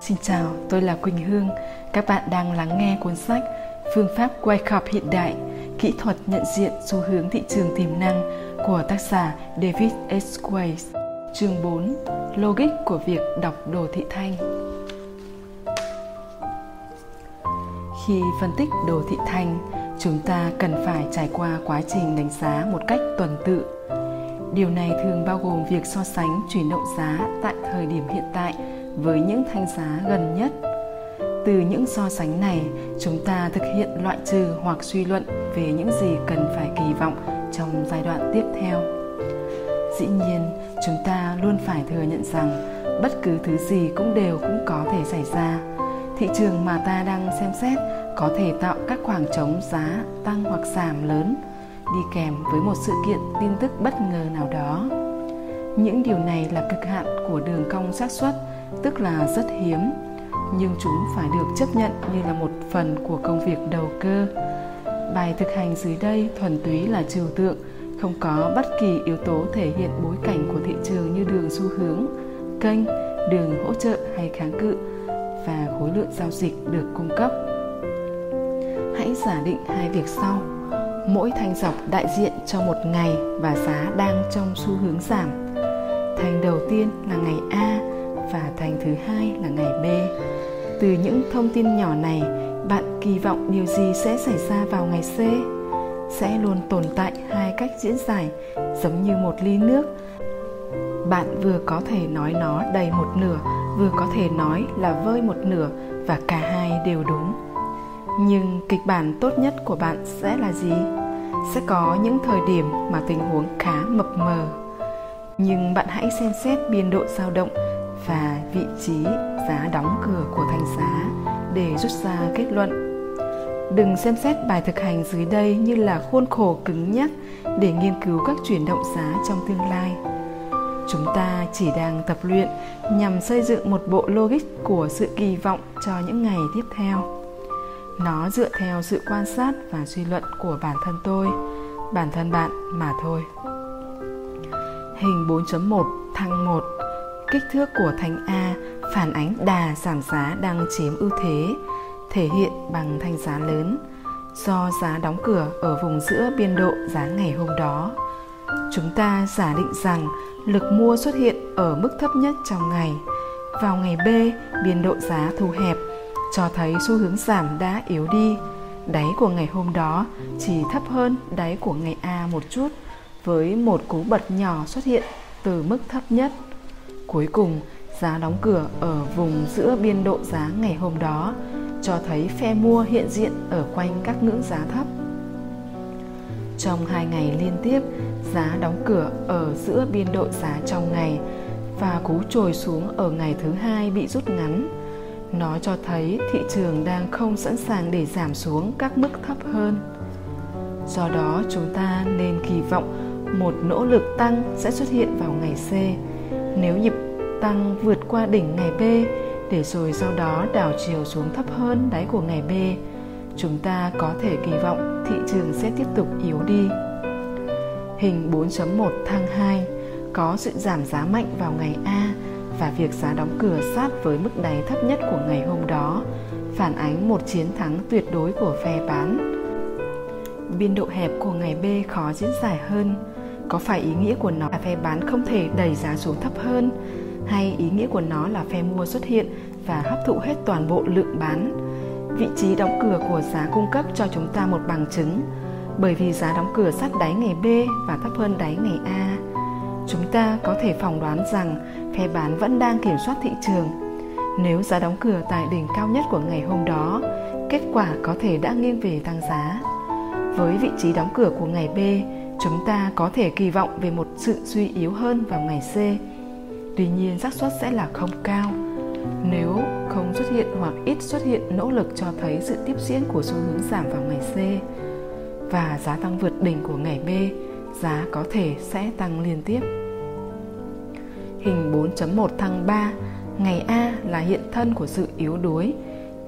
Xin chào, tôi là Quỳnh Hương. Các bạn đang lắng nghe cuốn sách Phương pháp quay khop hiện đại, kỹ thuật nhận diện xu hướng thị trường tiềm năng của tác giả David S. Weiss. Chương 4. Logic của việc đọc đồ thị thanh. Khi phân tích đồ thị thanh, chúng ta cần phải trải qua quá trình đánh giá một cách tuần tự. Điều này thường bao gồm việc so sánh chuyển động giá tại thời điểm hiện tại với những thanh giá gần nhất. Từ những so sánh này, chúng ta thực hiện loại trừ hoặc suy luận về những gì cần phải kỳ vọng trong giai đoạn tiếp theo. Dĩ nhiên, chúng ta luôn phải thừa nhận rằng bất cứ thứ gì cũng đều cũng có thể xảy ra. Thị trường mà ta đang xem xét có thể tạo các khoảng trống giá tăng hoặc giảm lớn đi kèm với một sự kiện tin tức bất ngờ nào đó. Những điều này là cực hạn của đường cong xác suất, tức là rất hiếm, nhưng chúng phải được chấp nhận như là một phần của công việc đầu cơ. Bài thực hành dưới đây thuần túy là trừu tượng, không có bất kỳ yếu tố thể hiện bối cảnh của thị trường như đường xu hướng, kênh, đường hỗ trợ hay kháng cự và khối lượng giao dịch được cung cấp. Hãy giả định hai việc sau mỗi thanh dọc đại diện cho một ngày và giá đang trong xu hướng giảm thanh đầu tiên là ngày a và thanh thứ hai là ngày B. Từ những thông tin nhỏ này, bạn kỳ vọng điều gì sẽ xảy ra vào ngày C? Sẽ luôn tồn tại hai cách diễn giải giống như một ly nước. Bạn vừa có thể nói nó đầy một nửa, vừa có thể nói là vơi một nửa và cả hai đều đúng. Nhưng kịch bản tốt nhất của bạn sẽ là gì? Sẽ có những thời điểm mà tình huống khá mập mờ. Nhưng bạn hãy xem xét biên độ dao động và vị trí giá đóng cửa của thành giá để rút ra kết luận. Đừng xem xét bài thực hành dưới đây như là khuôn khổ cứng nhắc để nghiên cứu các chuyển động giá trong tương lai. Chúng ta chỉ đang tập luyện nhằm xây dựng một bộ logic của sự kỳ vọng cho những ngày tiếp theo. Nó dựa theo sự quan sát và suy luận của bản thân tôi, bản thân bạn mà thôi. Hình 4.1 thăng 1 Kích thước của thanh A phản ánh đà giảm giá đang chiếm ưu thế, thể hiện bằng thanh giá lớn do giá đóng cửa ở vùng giữa biên độ giá ngày hôm đó. Chúng ta giả định rằng lực mua xuất hiện ở mức thấp nhất trong ngày. Vào ngày B, biên độ giá thu hẹp, cho thấy xu hướng giảm đã yếu đi. Đáy của ngày hôm đó chỉ thấp hơn đáy của ngày A một chút, với một cú bật nhỏ xuất hiện từ mức thấp nhất. Cuối cùng, giá đóng cửa ở vùng giữa biên độ giá ngày hôm đó cho thấy phe mua hiện diện ở quanh các ngưỡng giá thấp. Trong hai ngày liên tiếp, giá đóng cửa ở giữa biên độ giá trong ngày và cú trồi xuống ở ngày thứ hai bị rút ngắn. Nó cho thấy thị trường đang không sẵn sàng để giảm xuống các mức thấp hơn. Do đó, chúng ta nên kỳ vọng một nỗ lực tăng sẽ xuất hiện vào ngày C nếu nhịp tăng vượt qua đỉnh ngày B để rồi sau đó đảo chiều xuống thấp hơn đáy của ngày B, chúng ta có thể kỳ vọng thị trường sẽ tiếp tục yếu đi. Hình 4.1 thăng 2 có sự giảm giá mạnh vào ngày A và việc giá đóng cửa sát với mức đáy thấp nhất của ngày hôm đó, phản ánh một chiến thắng tuyệt đối của phe bán. Biên độ hẹp của ngày B khó diễn giải hơn. Có phải ý nghĩa của nó là phe bán không thể đẩy giá xuống thấp hơn hay ý nghĩa của nó là phe mua xuất hiện và hấp thụ hết toàn bộ lượng bán. Vị trí đóng cửa của giá cung cấp cho chúng ta một bằng chứng bởi vì giá đóng cửa sát đáy ngày B và thấp hơn đáy ngày A. Chúng ta có thể phỏng đoán rằng phe bán vẫn đang kiểm soát thị trường. Nếu giá đóng cửa tại đỉnh cao nhất của ngày hôm đó, kết quả có thể đã nghiêng về tăng giá. Với vị trí đóng cửa của ngày B, chúng ta có thể kỳ vọng về một sự suy yếu hơn vào ngày C tuy nhiên xác suất sẽ là không cao nếu không xuất hiện hoặc ít xuất hiện nỗ lực cho thấy sự tiếp diễn của xu hướng giảm vào ngày C và giá tăng vượt đỉnh của ngày B, giá có thể sẽ tăng liên tiếp. Hình 4.1 thăng 3, ngày A là hiện thân của sự yếu đuối,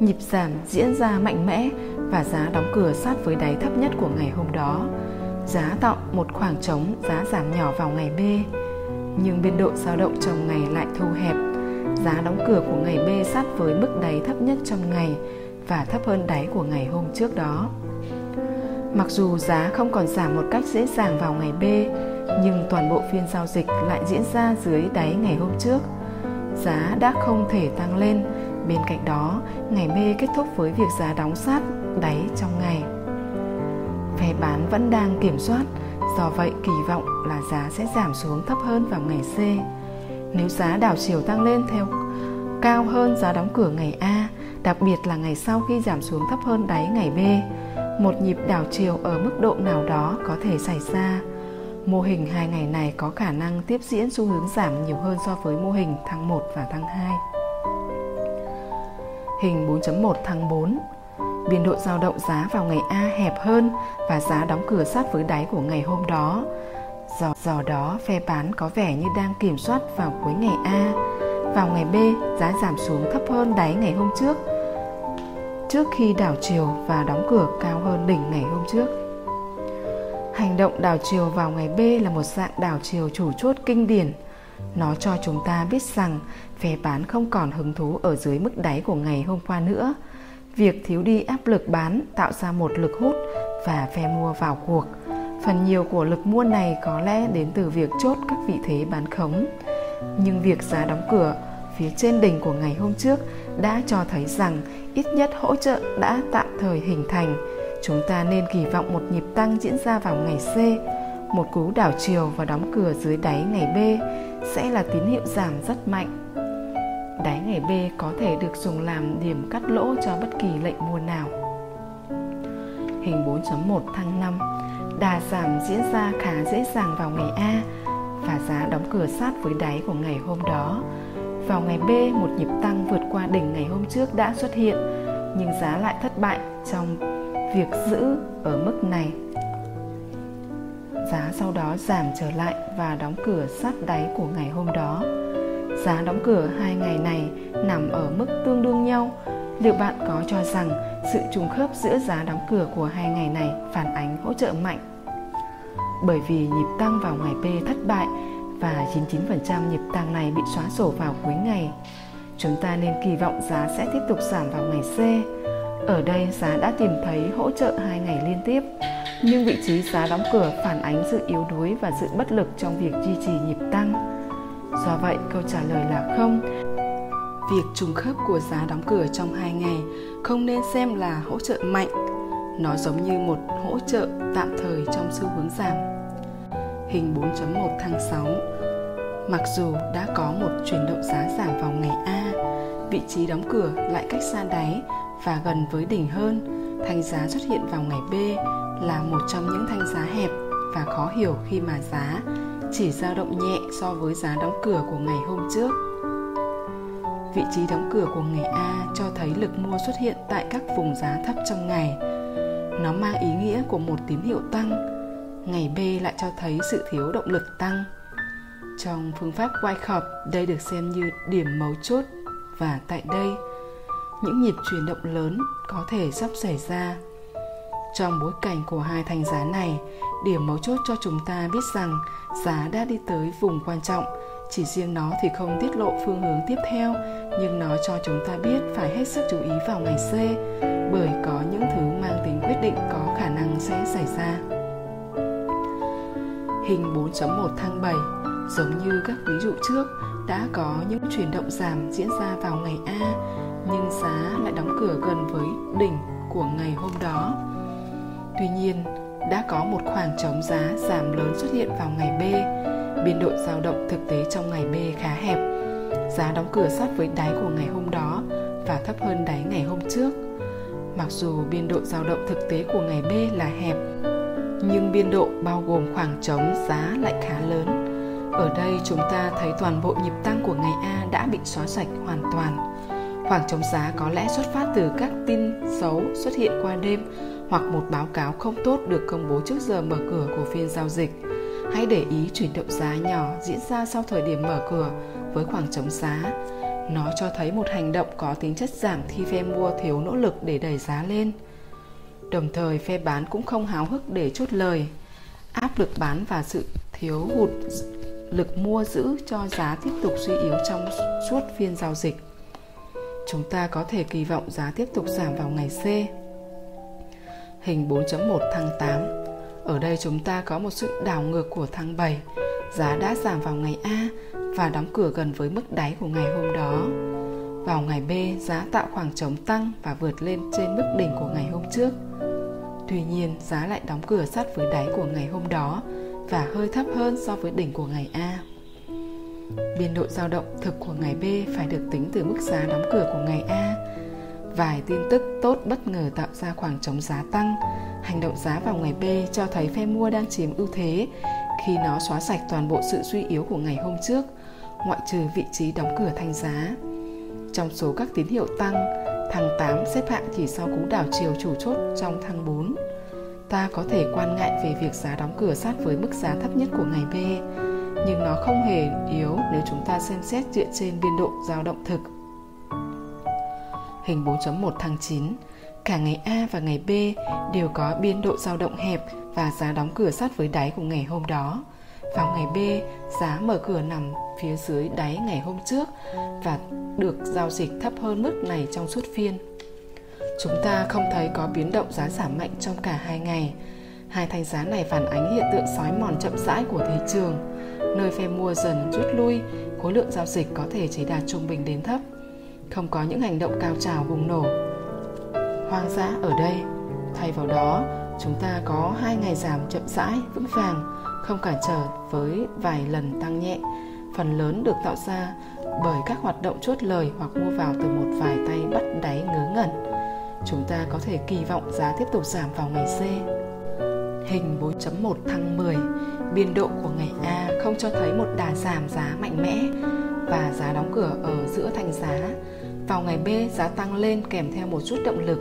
nhịp giảm diễn ra mạnh mẽ và giá đóng cửa sát với đáy thấp nhất của ngày hôm đó. Giá tạo một khoảng trống giá giảm nhỏ vào ngày B nhưng biên độ dao động trong ngày lại thu hẹp giá đóng cửa của ngày B sát với mức đáy thấp nhất trong ngày và thấp hơn đáy của ngày hôm trước đó. Mặc dù giá không còn giảm một cách dễ dàng vào ngày B, nhưng toàn bộ phiên giao dịch lại diễn ra dưới đáy ngày hôm trước. Giá đã không thể tăng lên, bên cạnh đó, ngày B kết thúc với việc giá đóng sát đáy trong ngày. Phe bán vẫn đang kiểm soát, do vậy kỳ vọng là giá sẽ giảm xuống thấp hơn vào ngày C. Nếu giá đảo chiều tăng lên theo cao hơn giá đóng cửa ngày A, đặc biệt là ngày sau khi giảm xuống thấp hơn đáy ngày B, một nhịp đảo chiều ở mức độ nào đó có thể xảy ra. Mô hình hai ngày này có khả năng tiếp diễn xu hướng giảm nhiều hơn so với mô hình tháng 1 và tháng 2. Hình 4.1 tháng 4 Biên độ dao động giá vào ngày A hẹp hơn và giá đóng cửa sát với đáy của ngày hôm đó. Do, do đó, phe bán có vẻ như đang kiểm soát vào cuối ngày A. Vào ngày B, giá giảm xuống thấp hơn đáy ngày hôm trước trước khi đảo chiều và đóng cửa cao hơn đỉnh ngày hôm trước. Hành động đảo chiều vào ngày B là một dạng đảo chiều chủ chốt kinh điển. Nó cho chúng ta biết rằng, phe bán không còn hứng thú ở dưới mức đáy của ngày hôm qua nữa. Việc thiếu đi áp lực bán tạo ra một lực hút và phe mua vào cuộc. Phần nhiều của lực mua này có lẽ đến từ việc chốt các vị thế bán khống. Nhưng việc giá đóng cửa phía trên đỉnh của ngày hôm trước đã cho thấy rằng ít nhất hỗ trợ đã tạm thời hình thành. Chúng ta nên kỳ vọng một nhịp tăng diễn ra vào ngày C, một cú đảo chiều và đóng cửa dưới đáy ngày B sẽ là tín hiệu giảm rất mạnh. Đáy ngày B có thể được dùng làm điểm cắt lỗ cho bất kỳ lệnh mua nào. Hình 4.1 tháng 5 Đà giảm diễn ra khá dễ dàng vào ngày A và giá đóng cửa sát với đáy của ngày hôm đó vào ngày B, một nhịp tăng vượt qua đỉnh ngày hôm trước đã xuất hiện, nhưng giá lại thất bại trong việc giữ ở mức này. Giá sau đó giảm trở lại và đóng cửa sát đáy của ngày hôm đó. Giá đóng cửa hai ngày này nằm ở mức tương đương nhau. Liệu bạn có cho rằng sự trùng khớp giữa giá đóng cửa của hai ngày này phản ánh hỗ trợ mạnh? Bởi vì nhịp tăng vào ngày B thất bại và 99% nhịp tăng này bị xóa sổ vào cuối ngày. Chúng ta nên kỳ vọng giá sẽ tiếp tục giảm vào ngày C. Ở đây giá đã tìm thấy hỗ trợ hai ngày liên tiếp, nhưng vị trí giá đóng cửa phản ánh sự yếu đuối và sự bất lực trong việc duy trì nhịp tăng. Do vậy, câu trả lời là không. Việc trùng khớp của giá đóng cửa trong hai ngày không nên xem là hỗ trợ mạnh. Nó giống như một hỗ trợ tạm thời trong xu hướng giảm hình 4.1 tháng 6. Mặc dù đã có một chuyển động giá giảm vào ngày A, vị trí đóng cửa lại cách xa đáy và gần với đỉnh hơn, thanh giá xuất hiện vào ngày B là một trong những thanh giá hẹp và khó hiểu khi mà giá chỉ dao động nhẹ so với giá đóng cửa của ngày hôm trước. Vị trí đóng cửa của ngày A cho thấy lực mua xuất hiện tại các vùng giá thấp trong ngày. Nó mang ý nghĩa của một tín hiệu tăng ngày B lại cho thấy sự thiếu động lực tăng. Trong phương pháp Wyckoff, đây được xem như điểm mấu chốt và tại đây, những nhịp chuyển động lớn có thể sắp xảy ra. Trong bối cảnh của hai thành giá này, điểm mấu chốt cho chúng ta biết rằng giá đã đi tới vùng quan trọng, chỉ riêng nó thì không tiết lộ phương hướng tiếp theo, nhưng nó cho chúng ta biết phải hết sức chú ý vào ngày C, bởi có những thứ mang tính quyết định có khả năng sẽ xảy ra hình 4.1 tháng 7 giống như các ví dụ trước đã có những chuyển động giảm diễn ra vào ngày A nhưng giá lại đóng cửa gần với đỉnh của ngày hôm đó. Tuy nhiên, đã có một khoảng trống giá giảm lớn xuất hiện vào ngày B. Biên độ dao động thực tế trong ngày B khá hẹp. Giá đóng cửa sát với đáy của ngày hôm đó và thấp hơn đáy ngày hôm trước. Mặc dù biên độ dao động thực tế của ngày B là hẹp, nhưng biên độ bao gồm khoảng trống giá lại khá lớn. Ở đây chúng ta thấy toàn bộ nhịp tăng của ngày A đã bị xóa sạch hoàn toàn. Khoảng trống giá có lẽ xuất phát từ các tin xấu xuất hiện qua đêm, hoặc một báo cáo không tốt được công bố trước giờ mở cửa của phiên giao dịch. Hãy để ý chuyển động giá nhỏ diễn ra sau thời điểm mở cửa với khoảng trống giá. Nó cho thấy một hành động có tính chất giảm khi phe mua thiếu nỗ lực để đẩy giá lên. Đồng thời, phe bán cũng không háo hức để chốt lời. Áp lực bán và sự thiếu hụt lực mua giữ cho giá tiếp tục suy yếu trong suốt phiên giao dịch. Chúng ta có thể kỳ vọng giá tiếp tục giảm vào ngày C. Hình 4.1 tháng 8 Ở đây chúng ta có một sự đảo ngược của tháng 7 Giá đã giảm vào ngày A và đóng cửa gần với mức đáy của ngày hôm đó. Vào ngày B, giá tạo khoảng trống tăng và vượt lên trên mức đỉnh của ngày hôm trước. Tuy nhiên, giá lại đóng cửa sát với đáy của ngày hôm đó và hơi thấp hơn so với đỉnh của ngày A. Biên độ dao động thực của ngày B phải được tính từ mức giá đóng cửa của ngày A. Vài tin tức tốt bất ngờ tạo ra khoảng trống giá tăng. Hành động giá vào ngày B cho thấy phe mua đang chiếm ưu thế khi nó xóa sạch toàn bộ sự suy yếu của ngày hôm trước, ngoại trừ vị trí đóng cửa thanh giá. Trong số các tín hiệu tăng, thằng 8 xếp hạng chỉ sau cú đảo chiều chủ chốt trong thang 4. Ta có thể quan ngại về việc giá đóng cửa sát với mức giá thấp nhất của ngày B, nhưng nó không hề yếu nếu chúng ta xem xét dựa trên biên độ dao động thực. Hình 4.1 tháng 9 Cả ngày A và ngày B đều có biên độ dao động hẹp và giá đóng cửa sát với đáy của ngày hôm đó. Vào ngày B, giá mở cửa nằm phía dưới đáy ngày hôm trước và được giao dịch thấp hơn mức này trong suốt phiên. Chúng ta không thấy có biến động giá giảm mạnh trong cả hai ngày. Hai thanh giá này phản ánh hiện tượng sói mòn chậm rãi của thị trường, nơi phe mua dần rút lui, khối lượng giao dịch có thể chỉ đạt trung bình đến thấp. Không có những hành động cao trào bùng nổ. Hoang dã ở đây, thay vào đó, chúng ta có hai ngày giảm chậm rãi, vững vàng, không cản trở với vài lần tăng nhẹ. Phần lớn được tạo ra bởi các hoạt động chốt lời hoặc mua vào từ một vài tay bắt đáy ngớ ngẩn. Chúng ta có thể kỳ vọng giá tiếp tục giảm vào ngày C. Hình 4.1 tháng 10, biên độ của ngày A không cho thấy một đà giảm giá mạnh mẽ và giá đóng cửa ở giữa thành giá. Vào ngày B, giá tăng lên kèm theo một chút động lực,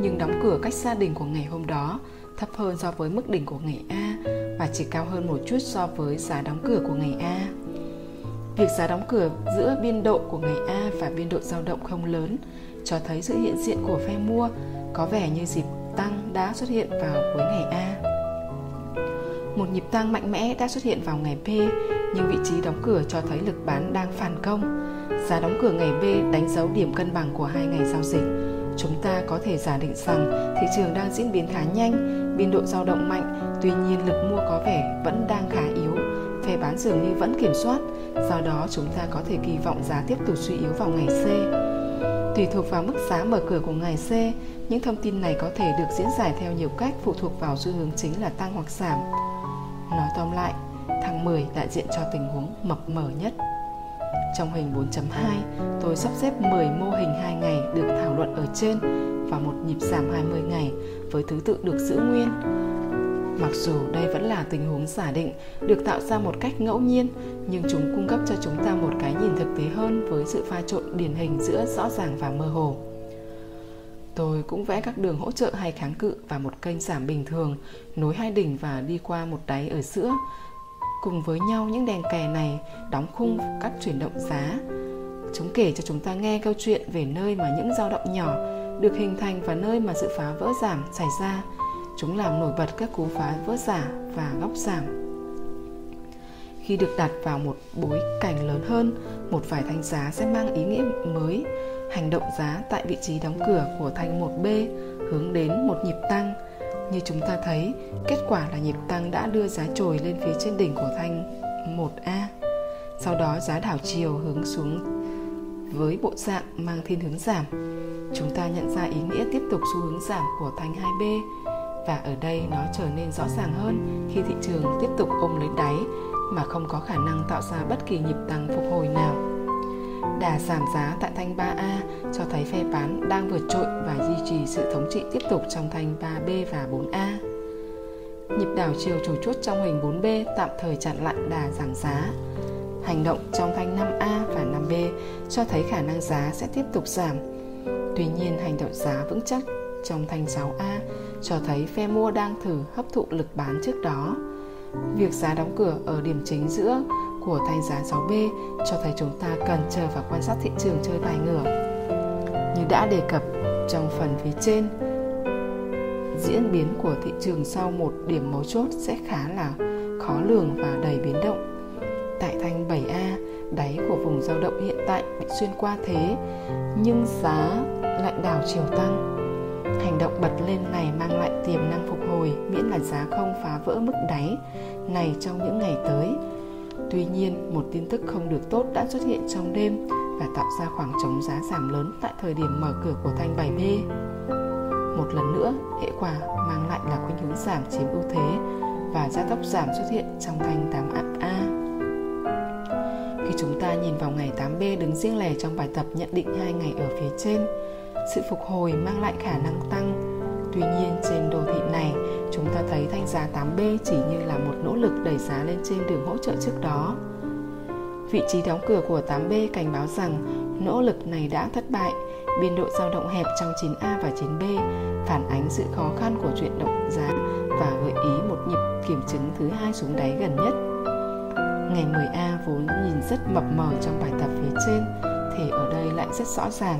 nhưng đóng cửa cách xa đỉnh của ngày hôm đó, thấp hơn so với mức đỉnh của ngày A và chỉ cao hơn một chút so với giá đóng cửa của ngày A. Việc giá đóng cửa giữa biên độ của ngày A và biên độ dao động không lớn cho thấy sự hiện diện của phe mua có vẻ như dịp tăng đã xuất hiện vào cuối ngày A. Một nhịp tăng mạnh mẽ đã xuất hiện vào ngày B, nhưng vị trí đóng cửa cho thấy lực bán đang phản công. Giá đóng cửa ngày B đánh dấu điểm cân bằng của hai ngày giao dịch. Chúng ta có thể giả định rằng thị trường đang diễn biến khá nhanh, biên độ dao động mạnh, tuy nhiên lực mua có vẻ vẫn đang khá yếu, phe bán dường như vẫn kiểm soát, do đó chúng ta có thể kỳ vọng giá tiếp tục suy yếu vào ngày C. Tùy thuộc vào mức giá mở cửa của ngày C, những thông tin này có thể được diễn giải theo nhiều cách phụ thuộc vào xu hướng chính là tăng hoặc giảm. Nói tóm lại, tháng 10 đại diện cho tình huống mập mờ nhất. Trong hình 4.2, tôi sắp xếp 10 mô hình 2 ngày được thảo luận ở trên và một nhịp giảm 20 ngày với thứ tự được giữ nguyên. Mặc dù đây vẫn là tình huống giả định được tạo ra một cách ngẫu nhiên, nhưng chúng cung cấp cho chúng ta một cái nhìn thực tế hơn với sự pha trộn điển hình giữa rõ ràng và mơ hồ. Tôi cũng vẽ các đường hỗ trợ hay kháng cự và một kênh giảm bình thường nối hai đỉnh và đi qua một đáy ở giữa. Cùng với nhau những đèn kè này đóng khung các chuyển động giá. Chúng kể cho chúng ta nghe câu chuyện về nơi mà những dao động nhỏ được hình thành và nơi mà sự phá vỡ giảm xảy ra Chúng làm nổi bật các cú phá vỡ giả và góc giảm. Khi được đặt vào một bối cảnh lớn hơn, một vài thanh giá sẽ mang ý nghĩa mới. Hành động giá tại vị trí đóng cửa của thanh 1B hướng đến một nhịp tăng. Như chúng ta thấy, kết quả là nhịp tăng đã đưa giá trồi lên phía trên đỉnh của thanh 1A. Sau đó giá đảo chiều hướng xuống với bộ dạng mang thiên hướng giảm. Chúng ta nhận ra ý nghĩa tiếp tục xu hướng giảm của thanh 2B và ở đây nó trở nên rõ ràng hơn khi thị trường tiếp tục ôm lấy đáy mà không có khả năng tạo ra bất kỳ nhịp tăng phục hồi nào. Đà giảm giá tại thanh 3A cho thấy phe bán đang vượt trội và duy trì sự thống trị tiếp tục trong thanh 3B và 4A. Nhịp đảo chiều chủ chốt trong hình 4B tạm thời chặn lại đà giảm giá. Hành động trong thanh 5A và 5B cho thấy khả năng giá sẽ tiếp tục giảm. Tuy nhiên, hành động giá vững chắc trong thanh 6A cho thấy phe mua đang thử hấp thụ lực bán trước đó. Việc giá đóng cửa ở điểm chính giữa của thanh giá 6B cho thấy chúng ta cần chờ và quan sát thị trường chơi bài ngửa. Như đã đề cập trong phần phía trên, diễn biến của thị trường sau một điểm mấu chốt sẽ khá là khó lường và đầy biến động. Tại thanh 7A, đáy của vùng dao động hiện tại bị xuyên qua thế, nhưng giá lại đảo chiều tăng. Hành động bật lên này mang lại tiềm năng phục hồi miễn là giá không phá vỡ mức đáy này trong những ngày tới. Tuy nhiên, một tin tức không được tốt đã xuất hiện trong đêm và tạo ra khoảng trống giá giảm lớn tại thời điểm mở cửa của thanh 7B. Một lần nữa, hệ quả mang lại là khuynh hướng giảm chiếm ưu thế và gia tốc giảm xuất hiện trong thanh 8A. Khi chúng ta nhìn vào ngày 8B đứng riêng lẻ trong bài tập nhận định hai ngày ở phía trên, sự phục hồi mang lại khả năng tăng. Tuy nhiên, trên đồ thị này, chúng ta thấy thanh giá 8B chỉ như là một nỗ lực đẩy giá lên trên đường hỗ trợ trước đó. Vị trí đóng cửa của 8B cảnh báo rằng nỗ lực này đã thất bại, biên độ dao động hẹp trong 9A và 9B phản ánh sự khó khăn của chuyện động giá và gợi ý một nhịp kiểm chứng thứ hai xuống đáy gần nhất. Ngày 10A vốn nhìn rất mập mờ trong bài tập phía trên, thì ở đây lại rất rõ ràng.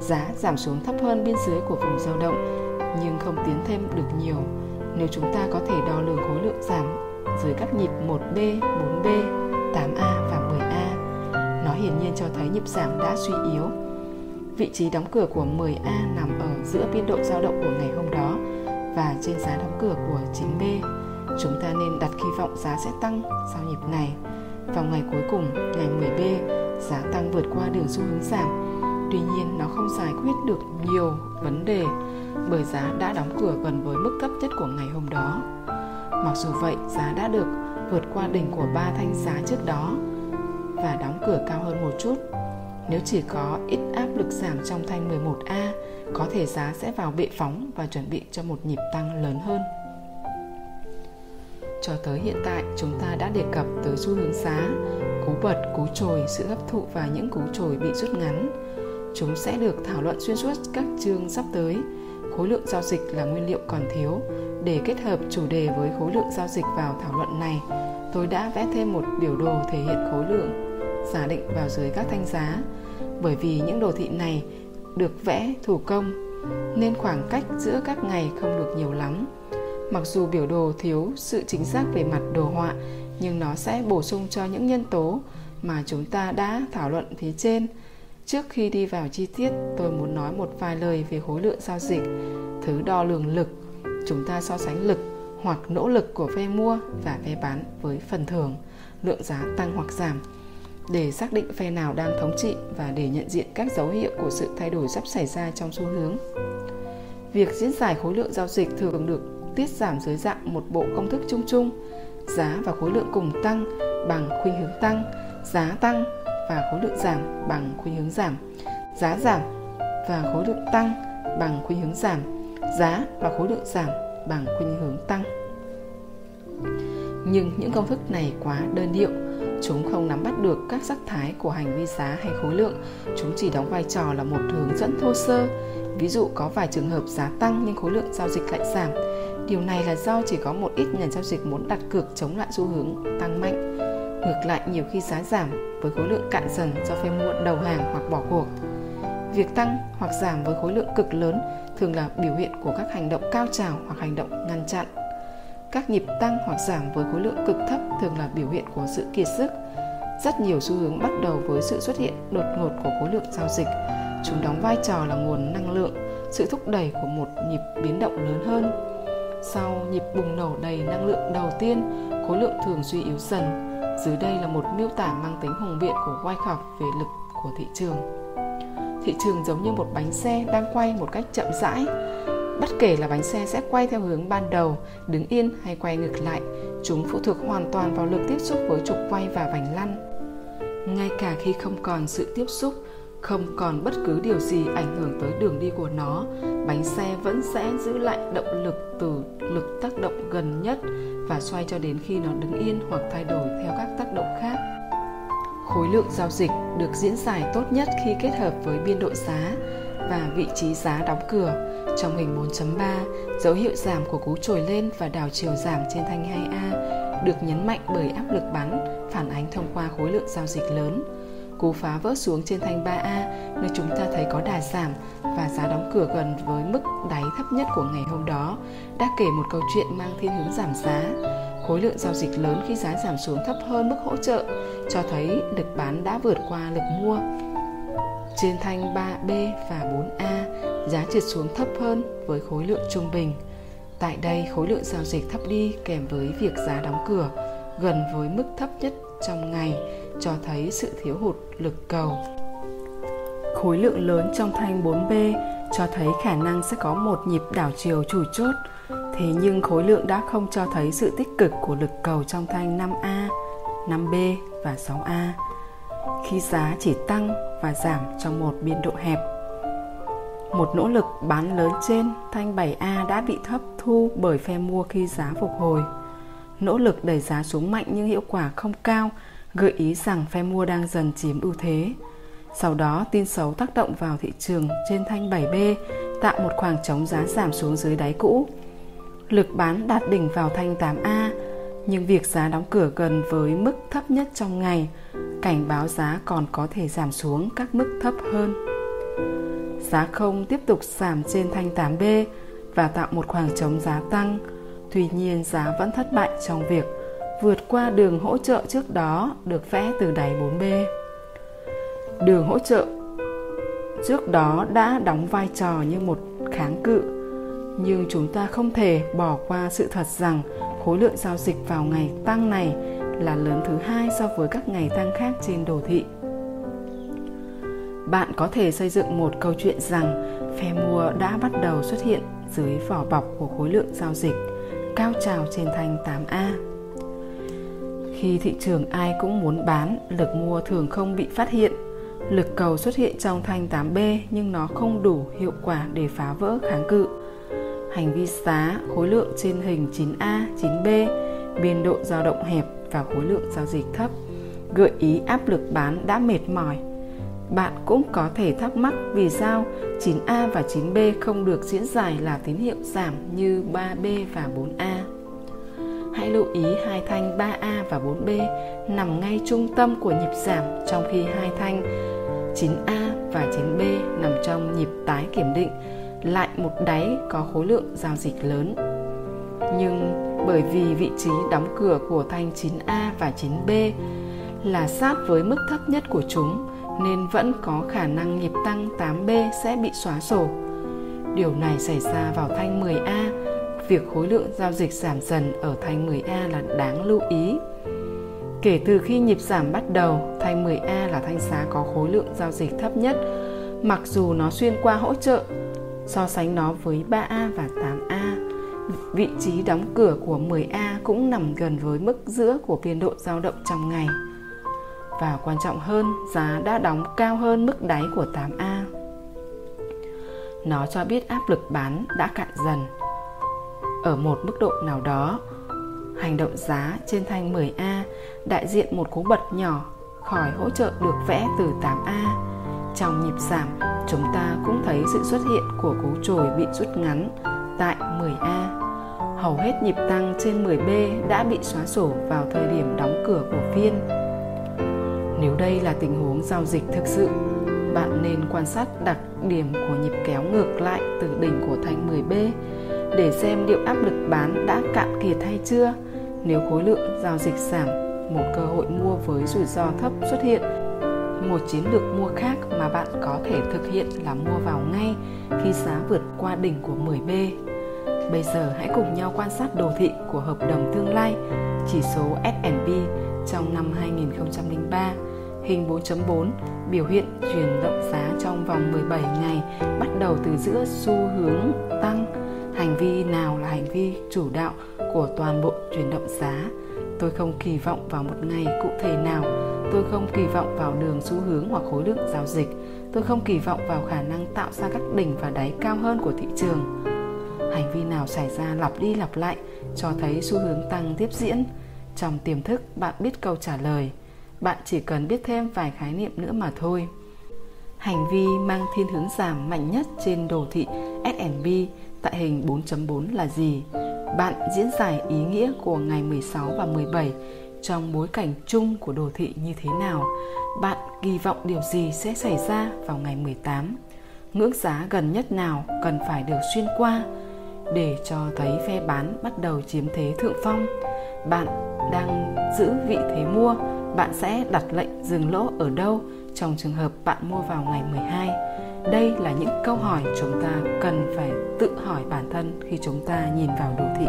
Giá giảm xuống thấp hơn biên dưới của vùng dao động, nhưng không tiến thêm được nhiều. Nếu chúng ta có thể đo lường khối lượng giảm dưới các nhịp 1B, 4B, 8A và 10A, nó hiển nhiên cho thấy nhịp giảm đã suy yếu. Vị trí đóng cửa của 10A nằm ở giữa biên độ dao động của ngày hôm đó và trên giá đóng cửa của 9B. Chúng ta nên đặt kỳ vọng giá sẽ tăng sau nhịp này. Vào ngày cuối cùng, ngày 10B, giá tăng vượt qua đường xu hướng giảm. Tuy nhiên, nó không giải quyết được nhiều vấn đề bởi giá đã đóng cửa gần với mức thấp nhất của ngày hôm đó. Mặc dù vậy, giá đã được vượt qua đỉnh của ba thanh giá trước đó và đóng cửa cao hơn một chút. Nếu chỉ có ít áp lực giảm trong thanh 11A, có thể giá sẽ vào bệ phóng và chuẩn bị cho một nhịp tăng lớn hơn. Cho tới hiện tại, chúng ta đã đề cập tới xu hướng giá, cú bật, cú trồi, sự hấp thụ và những cú trồi bị rút ngắn. Chúng sẽ được thảo luận xuyên suốt các chương sắp tới. Khối lượng giao dịch là nguyên liệu còn thiếu. Để kết hợp chủ đề với khối lượng giao dịch vào thảo luận này, tôi đã vẽ thêm một biểu đồ thể hiện khối lượng giả định vào dưới các thanh giá. Bởi vì những đồ thị này được vẽ thủ công, nên khoảng cách giữa các ngày không được nhiều lắm Mặc dù biểu đồ thiếu sự chính xác về mặt đồ họa, nhưng nó sẽ bổ sung cho những nhân tố mà chúng ta đã thảo luận phía trên. Trước khi đi vào chi tiết, tôi muốn nói một vài lời về khối lượng giao dịch, thứ đo lường lực. Chúng ta so sánh lực hoặc nỗ lực của phe mua và phe bán với phần thưởng, lượng giá tăng hoặc giảm để xác định phe nào đang thống trị và để nhận diện các dấu hiệu của sự thay đổi sắp xảy ra trong xu hướng. Việc diễn giải khối lượng giao dịch thường được tiết giảm dưới dạng một bộ công thức chung chung giá và khối lượng cùng tăng bằng khuynh hướng tăng giá tăng và khối lượng giảm bằng khuynh hướng giảm. Giá giảm và khối lượng tăng bằng khuynh hướng giảm. Giá và khối lượng giảm bằng khuynh hướng tăng. Nhưng những công thức này quá đơn điệu. Chúng không nắm bắt được các sắc thái của hành vi giá hay khối lượng. Chúng chỉ đóng vai trò là một hướng dẫn thô sơ. Ví dụ có vài trường hợp giá tăng nhưng khối lượng giao dịch lại giảm. Điều này là do chỉ có một ít nhà giao dịch muốn đặt cược chống lại xu hướng tăng mạnh. Ngược lại, nhiều khi giá giảm với khối lượng cạn dần do phe mua đầu hàng hoặc bỏ cuộc. Việc tăng hoặc giảm với khối lượng cực lớn thường là biểu hiện của các hành động cao trào hoặc hành động ngăn chặn. Các nhịp tăng hoặc giảm với khối lượng cực thấp thường là biểu hiện của sự kiệt sức. Rất nhiều xu hướng bắt đầu với sự xuất hiện đột ngột của khối lượng giao dịch. Chúng đóng vai trò là nguồn năng lượng, sự thúc đẩy của một nhịp biến động lớn hơn sau nhịp bùng nổ đầy năng lượng đầu tiên, khối lượng thường suy yếu dần. Dưới đây là một miêu tả mang tính hùng biện của Wyckoff về lực của thị trường. Thị trường giống như một bánh xe đang quay một cách chậm rãi. Bất kể là bánh xe sẽ quay theo hướng ban đầu, đứng yên hay quay ngược lại, chúng phụ thuộc hoàn toàn vào lực tiếp xúc với trục quay và vành lăn. Ngay cả khi không còn sự tiếp xúc, không còn bất cứ điều gì ảnh hưởng tới đường đi của nó bánh xe vẫn sẽ giữ lại động lực từ lực tác động gần nhất và xoay cho đến khi nó đứng yên hoặc thay đổi theo các tác động khác khối lượng giao dịch được diễn giải tốt nhất khi kết hợp với biên độ giá và vị trí giá đóng cửa. Trong hình 4.3, dấu hiệu giảm của cú trồi lên và đảo chiều giảm trên thanh 2A được nhấn mạnh bởi áp lực bắn phản ánh thông qua khối lượng giao dịch lớn. Cú phá vỡ xuống trên thanh 3A nơi chúng ta thấy có đà giảm và giá đóng cửa gần với mức đáy thấp nhất của ngày hôm đó đã kể một câu chuyện mang thiên hướng giảm giá. khối lượng giao dịch lớn khi giá giảm xuống thấp hơn mức hỗ trợ cho thấy lực bán đã vượt qua lực mua. Trên thanh 3B và 4A, giá trượt xuống thấp hơn với khối lượng trung bình. Tại đây, khối lượng giao dịch thấp đi kèm với việc giá đóng cửa gần với mức thấp nhất trong ngày cho thấy sự thiếu hụt lực cầu. Khối lượng lớn trong thanh 4B cho thấy khả năng sẽ có một nhịp đảo chiều chủ chốt. Thế nhưng khối lượng đã không cho thấy sự tích cực của lực cầu trong thanh 5A, 5B và 6A. Khi giá chỉ tăng và giảm trong một biên độ hẹp. Một nỗ lực bán lớn trên thanh 7A đã bị thấp thu bởi phe mua khi giá phục hồi. Nỗ lực đẩy giá xuống mạnh nhưng hiệu quả không cao, gợi ý rằng phe mua đang dần chiếm ưu thế. Sau đó, tin xấu tác động vào thị trường trên thanh 7B, tạo một khoảng trống giá giảm xuống dưới đáy cũ. Lực bán đạt đỉnh vào thanh 8A, nhưng việc giá đóng cửa gần với mức thấp nhất trong ngày, cảnh báo giá còn có thể giảm xuống các mức thấp hơn. Giá không tiếp tục giảm trên thanh 8B và tạo một khoảng trống giá tăng. Tuy nhiên giá vẫn thất bại trong việc vượt qua đường hỗ trợ trước đó được vẽ từ đáy 4B. Đường hỗ trợ trước đó đã đóng vai trò như một kháng cự, nhưng chúng ta không thể bỏ qua sự thật rằng khối lượng giao dịch vào ngày tăng này là lớn thứ hai so với các ngày tăng khác trên đồ thị. Bạn có thể xây dựng một câu chuyện rằng phe mua đã bắt đầu xuất hiện dưới vỏ bọc của khối lượng giao dịch cao trào trên thanh 8A. Khi thị trường ai cũng muốn bán, lực mua thường không bị phát hiện. Lực cầu xuất hiện trong thanh 8B nhưng nó không đủ hiệu quả để phá vỡ kháng cự. Hành vi giá khối lượng trên hình 9A, 9B, biên độ dao động hẹp và khối lượng giao dịch thấp gợi ý áp lực bán đã mệt mỏi. Bạn cũng có thể thắc mắc vì sao 9A và 9B không được diễn giải là tín hiệu giảm như 3B và 4A. Hãy lưu ý hai thanh 3A và 4B nằm ngay trung tâm của nhịp giảm trong khi hai thanh 9A và 9B nằm trong nhịp tái kiểm định lại một đáy có khối lượng giao dịch lớn. Nhưng bởi vì vị trí đóng cửa của thanh 9A và 9B là sát với mức thấp nhất của chúng nên vẫn có khả năng nhịp tăng 8B sẽ bị xóa sổ. Điều này xảy ra vào thanh 10A, việc khối lượng giao dịch giảm dần ở thanh 10A là đáng lưu ý. Kể từ khi nhịp giảm bắt đầu, thanh 10A là thanh giá có khối lượng giao dịch thấp nhất, mặc dù nó xuyên qua hỗ trợ. So sánh nó với 3A và 8A, vị trí đóng cửa của 10A cũng nằm gần với mức giữa của biên độ dao động trong ngày. Và quan trọng hơn, giá đã đóng cao hơn mức đáy của 8A. Nó cho biết áp lực bán đã cạn dần. Ở một mức độ nào đó, hành động giá trên thanh 10A đại diện một cú bật nhỏ khỏi hỗ trợ được vẽ từ 8A. Trong nhịp giảm, chúng ta cũng thấy sự xuất hiện của cú trồi bị rút ngắn tại 10A. Hầu hết nhịp tăng trên 10B đã bị xóa sổ vào thời điểm đóng cửa của phiên. Nếu đây là tình huống giao dịch thực sự, bạn nên quan sát đặc điểm của nhịp kéo ngược lại từ đỉnh của thanh 10B để xem liệu áp lực bán đã cạn kiệt hay chưa. Nếu khối lượng giao dịch giảm, một cơ hội mua với rủi ro thấp xuất hiện. Một chiến lược mua khác mà bạn có thể thực hiện là mua vào ngay khi giá vượt qua đỉnh của 10B. Bây giờ hãy cùng nhau quan sát đồ thị của hợp đồng tương lai, chỉ số S&P trong năm 2003 Hình 4.4 biểu hiện chuyển động giá trong vòng 17 ngày bắt đầu từ giữa xu hướng tăng. Hành vi nào là hành vi chủ đạo của toàn bộ chuyển động giá? Tôi không kỳ vọng vào một ngày cụ thể nào. Tôi không kỳ vọng vào đường xu hướng hoặc khối lượng giao dịch. Tôi không kỳ vọng vào khả năng tạo ra các đỉnh và đáy cao hơn của thị trường. Hành vi nào xảy ra lặp đi lặp lại cho thấy xu hướng tăng tiếp diễn. Trong tiềm thức, bạn biết câu trả lời – bạn chỉ cần biết thêm vài khái niệm nữa mà thôi. Hành vi mang thiên hướng giảm mạnh nhất trên đồ thị S&P tại hình 4.4 là gì? Bạn diễn giải ý nghĩa của ngày 16 và 17 trong bối cảnh chung của đồ thị như thế nào? Bạn kỳ vọng điều gì sẽ xảy ra vào ngày 18? Ngưỡng giá gần nhất nào cần phải được xuyên qua để cho thấy phe bán bắt đầu chiếm thế thượng phong? bạn đang giữ vị thế mua, bạn sẽ đặt lệnh dừng lỗ ở đâu trong trường hợp bạn mua vào ngày 12? Đây là những câu hỏi chúng ta cần phải tự hỏi bản thân khi chúng ta nhìn vào đồ thị.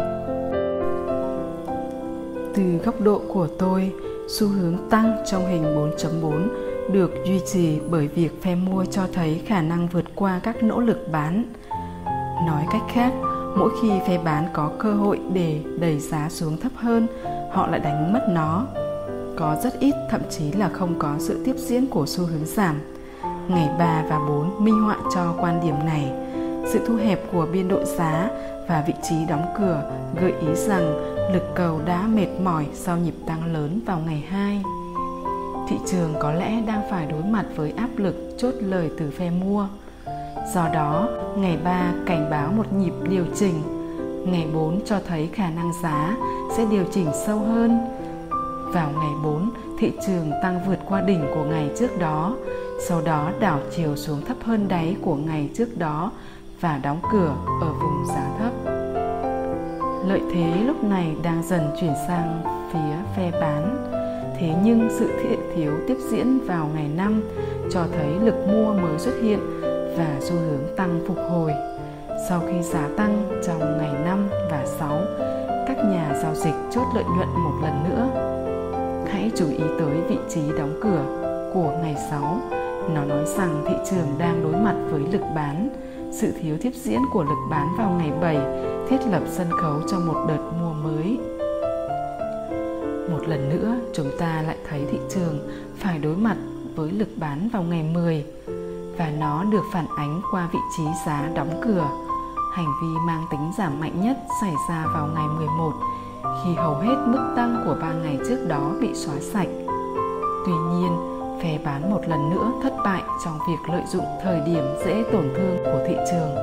Từ góc độ của tôi, xu hướng tăng trong hình 4.4 được duy trì bởi việc phe mua cho thấy khả năng vượt qua các nỗ lực bán. Nói cách khác, mỗi khi phe bán có cơ hội để đẩy giá xuống thấp hơn, họ lại đánh mất nó. Có rất ít, thậm chí là không có sự tiếp diễn của xu hướng giảm. Ngày 3 và 4 minh họa cho quan điểm này. Sự thu hẹp của biên độ giá và vị trí đóng cửa gợi ý rằng lực cầu đã mệt mỏi sau nhịp tăng lớn vào ngày 2. Thị trường có lẽ đang phải đối mặt với áp lực chốt lời từ phe mua. Do đó, ngày 3 cảnh báo một nhịp điều chỉnh, ngày 4 cho thấy khả năng giá sẽ điều chỉnh sâu hơn. Vào ngày 4, thị trường tăng vượt qua đỉnh của ngày trước đó, sau đó đảo chiều xuống thấp hơn đáy của ngày trước đó và đóng cửa ở vùng giá thấp. Lợi thế lúc này đang dần chuyển sang phía phe bán. Thế nhưng sự thiện thiếu tiếp diễn vào ngày 5 cho thấy lực mua mới xuất hiện và xu hướng tăng phục hồi. Sau khi giá tăng trong ngày 5 và 6, các nhà giao dịch chốt lợi nhuận một lần nữa. Hãy chú ý tới vị trí đóng cửa của ngày 6. Nó nói rằng thị trường đang đối mặt với lực bán, sự thiếu tiếp diễn của lực bán vào ngày 7 thiết lập sân khấu cho một đợt mua mới. Một lần nữa, chúng ta lại thấy thị trường phải đối mặt với lực bán vào ngày 10 và nó được phản ánh qua vị trí giá đóng cửa. Hành vi mang tính giảm mạnh nhất xảy ra vào ngày 11 khi hầu hết mức tăng của ba ngày trước đó bị xóa sạch. Tuy nhiên, phe bán một lần nữa thất bại trong việc lợi dụng thời điểm dễ tổn thương của thị trường.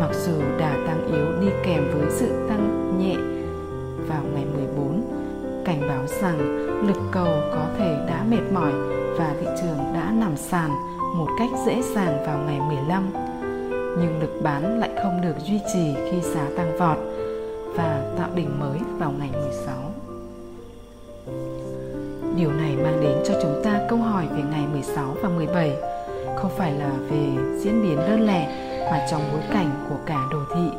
Mặc dù đà tăng yếu đi kèm với sự tăng nhẹ vào ngày 14, cảnh báo rằng lực cầu có thể đã mệt mỏi và thị trường đã nằm sàn một cách dễ dàng vào ngày 15. Nhưng lực bán lại không được duy trì khi giá tăng vọt và tạo đỉnh mới vào ngày 16. Điều này mang đến cho chúng ta câu hỏi về ngày 16 và 17, không phải là về diễn biến đơn lẻ mà trong bối cảnh của cả đồ thị.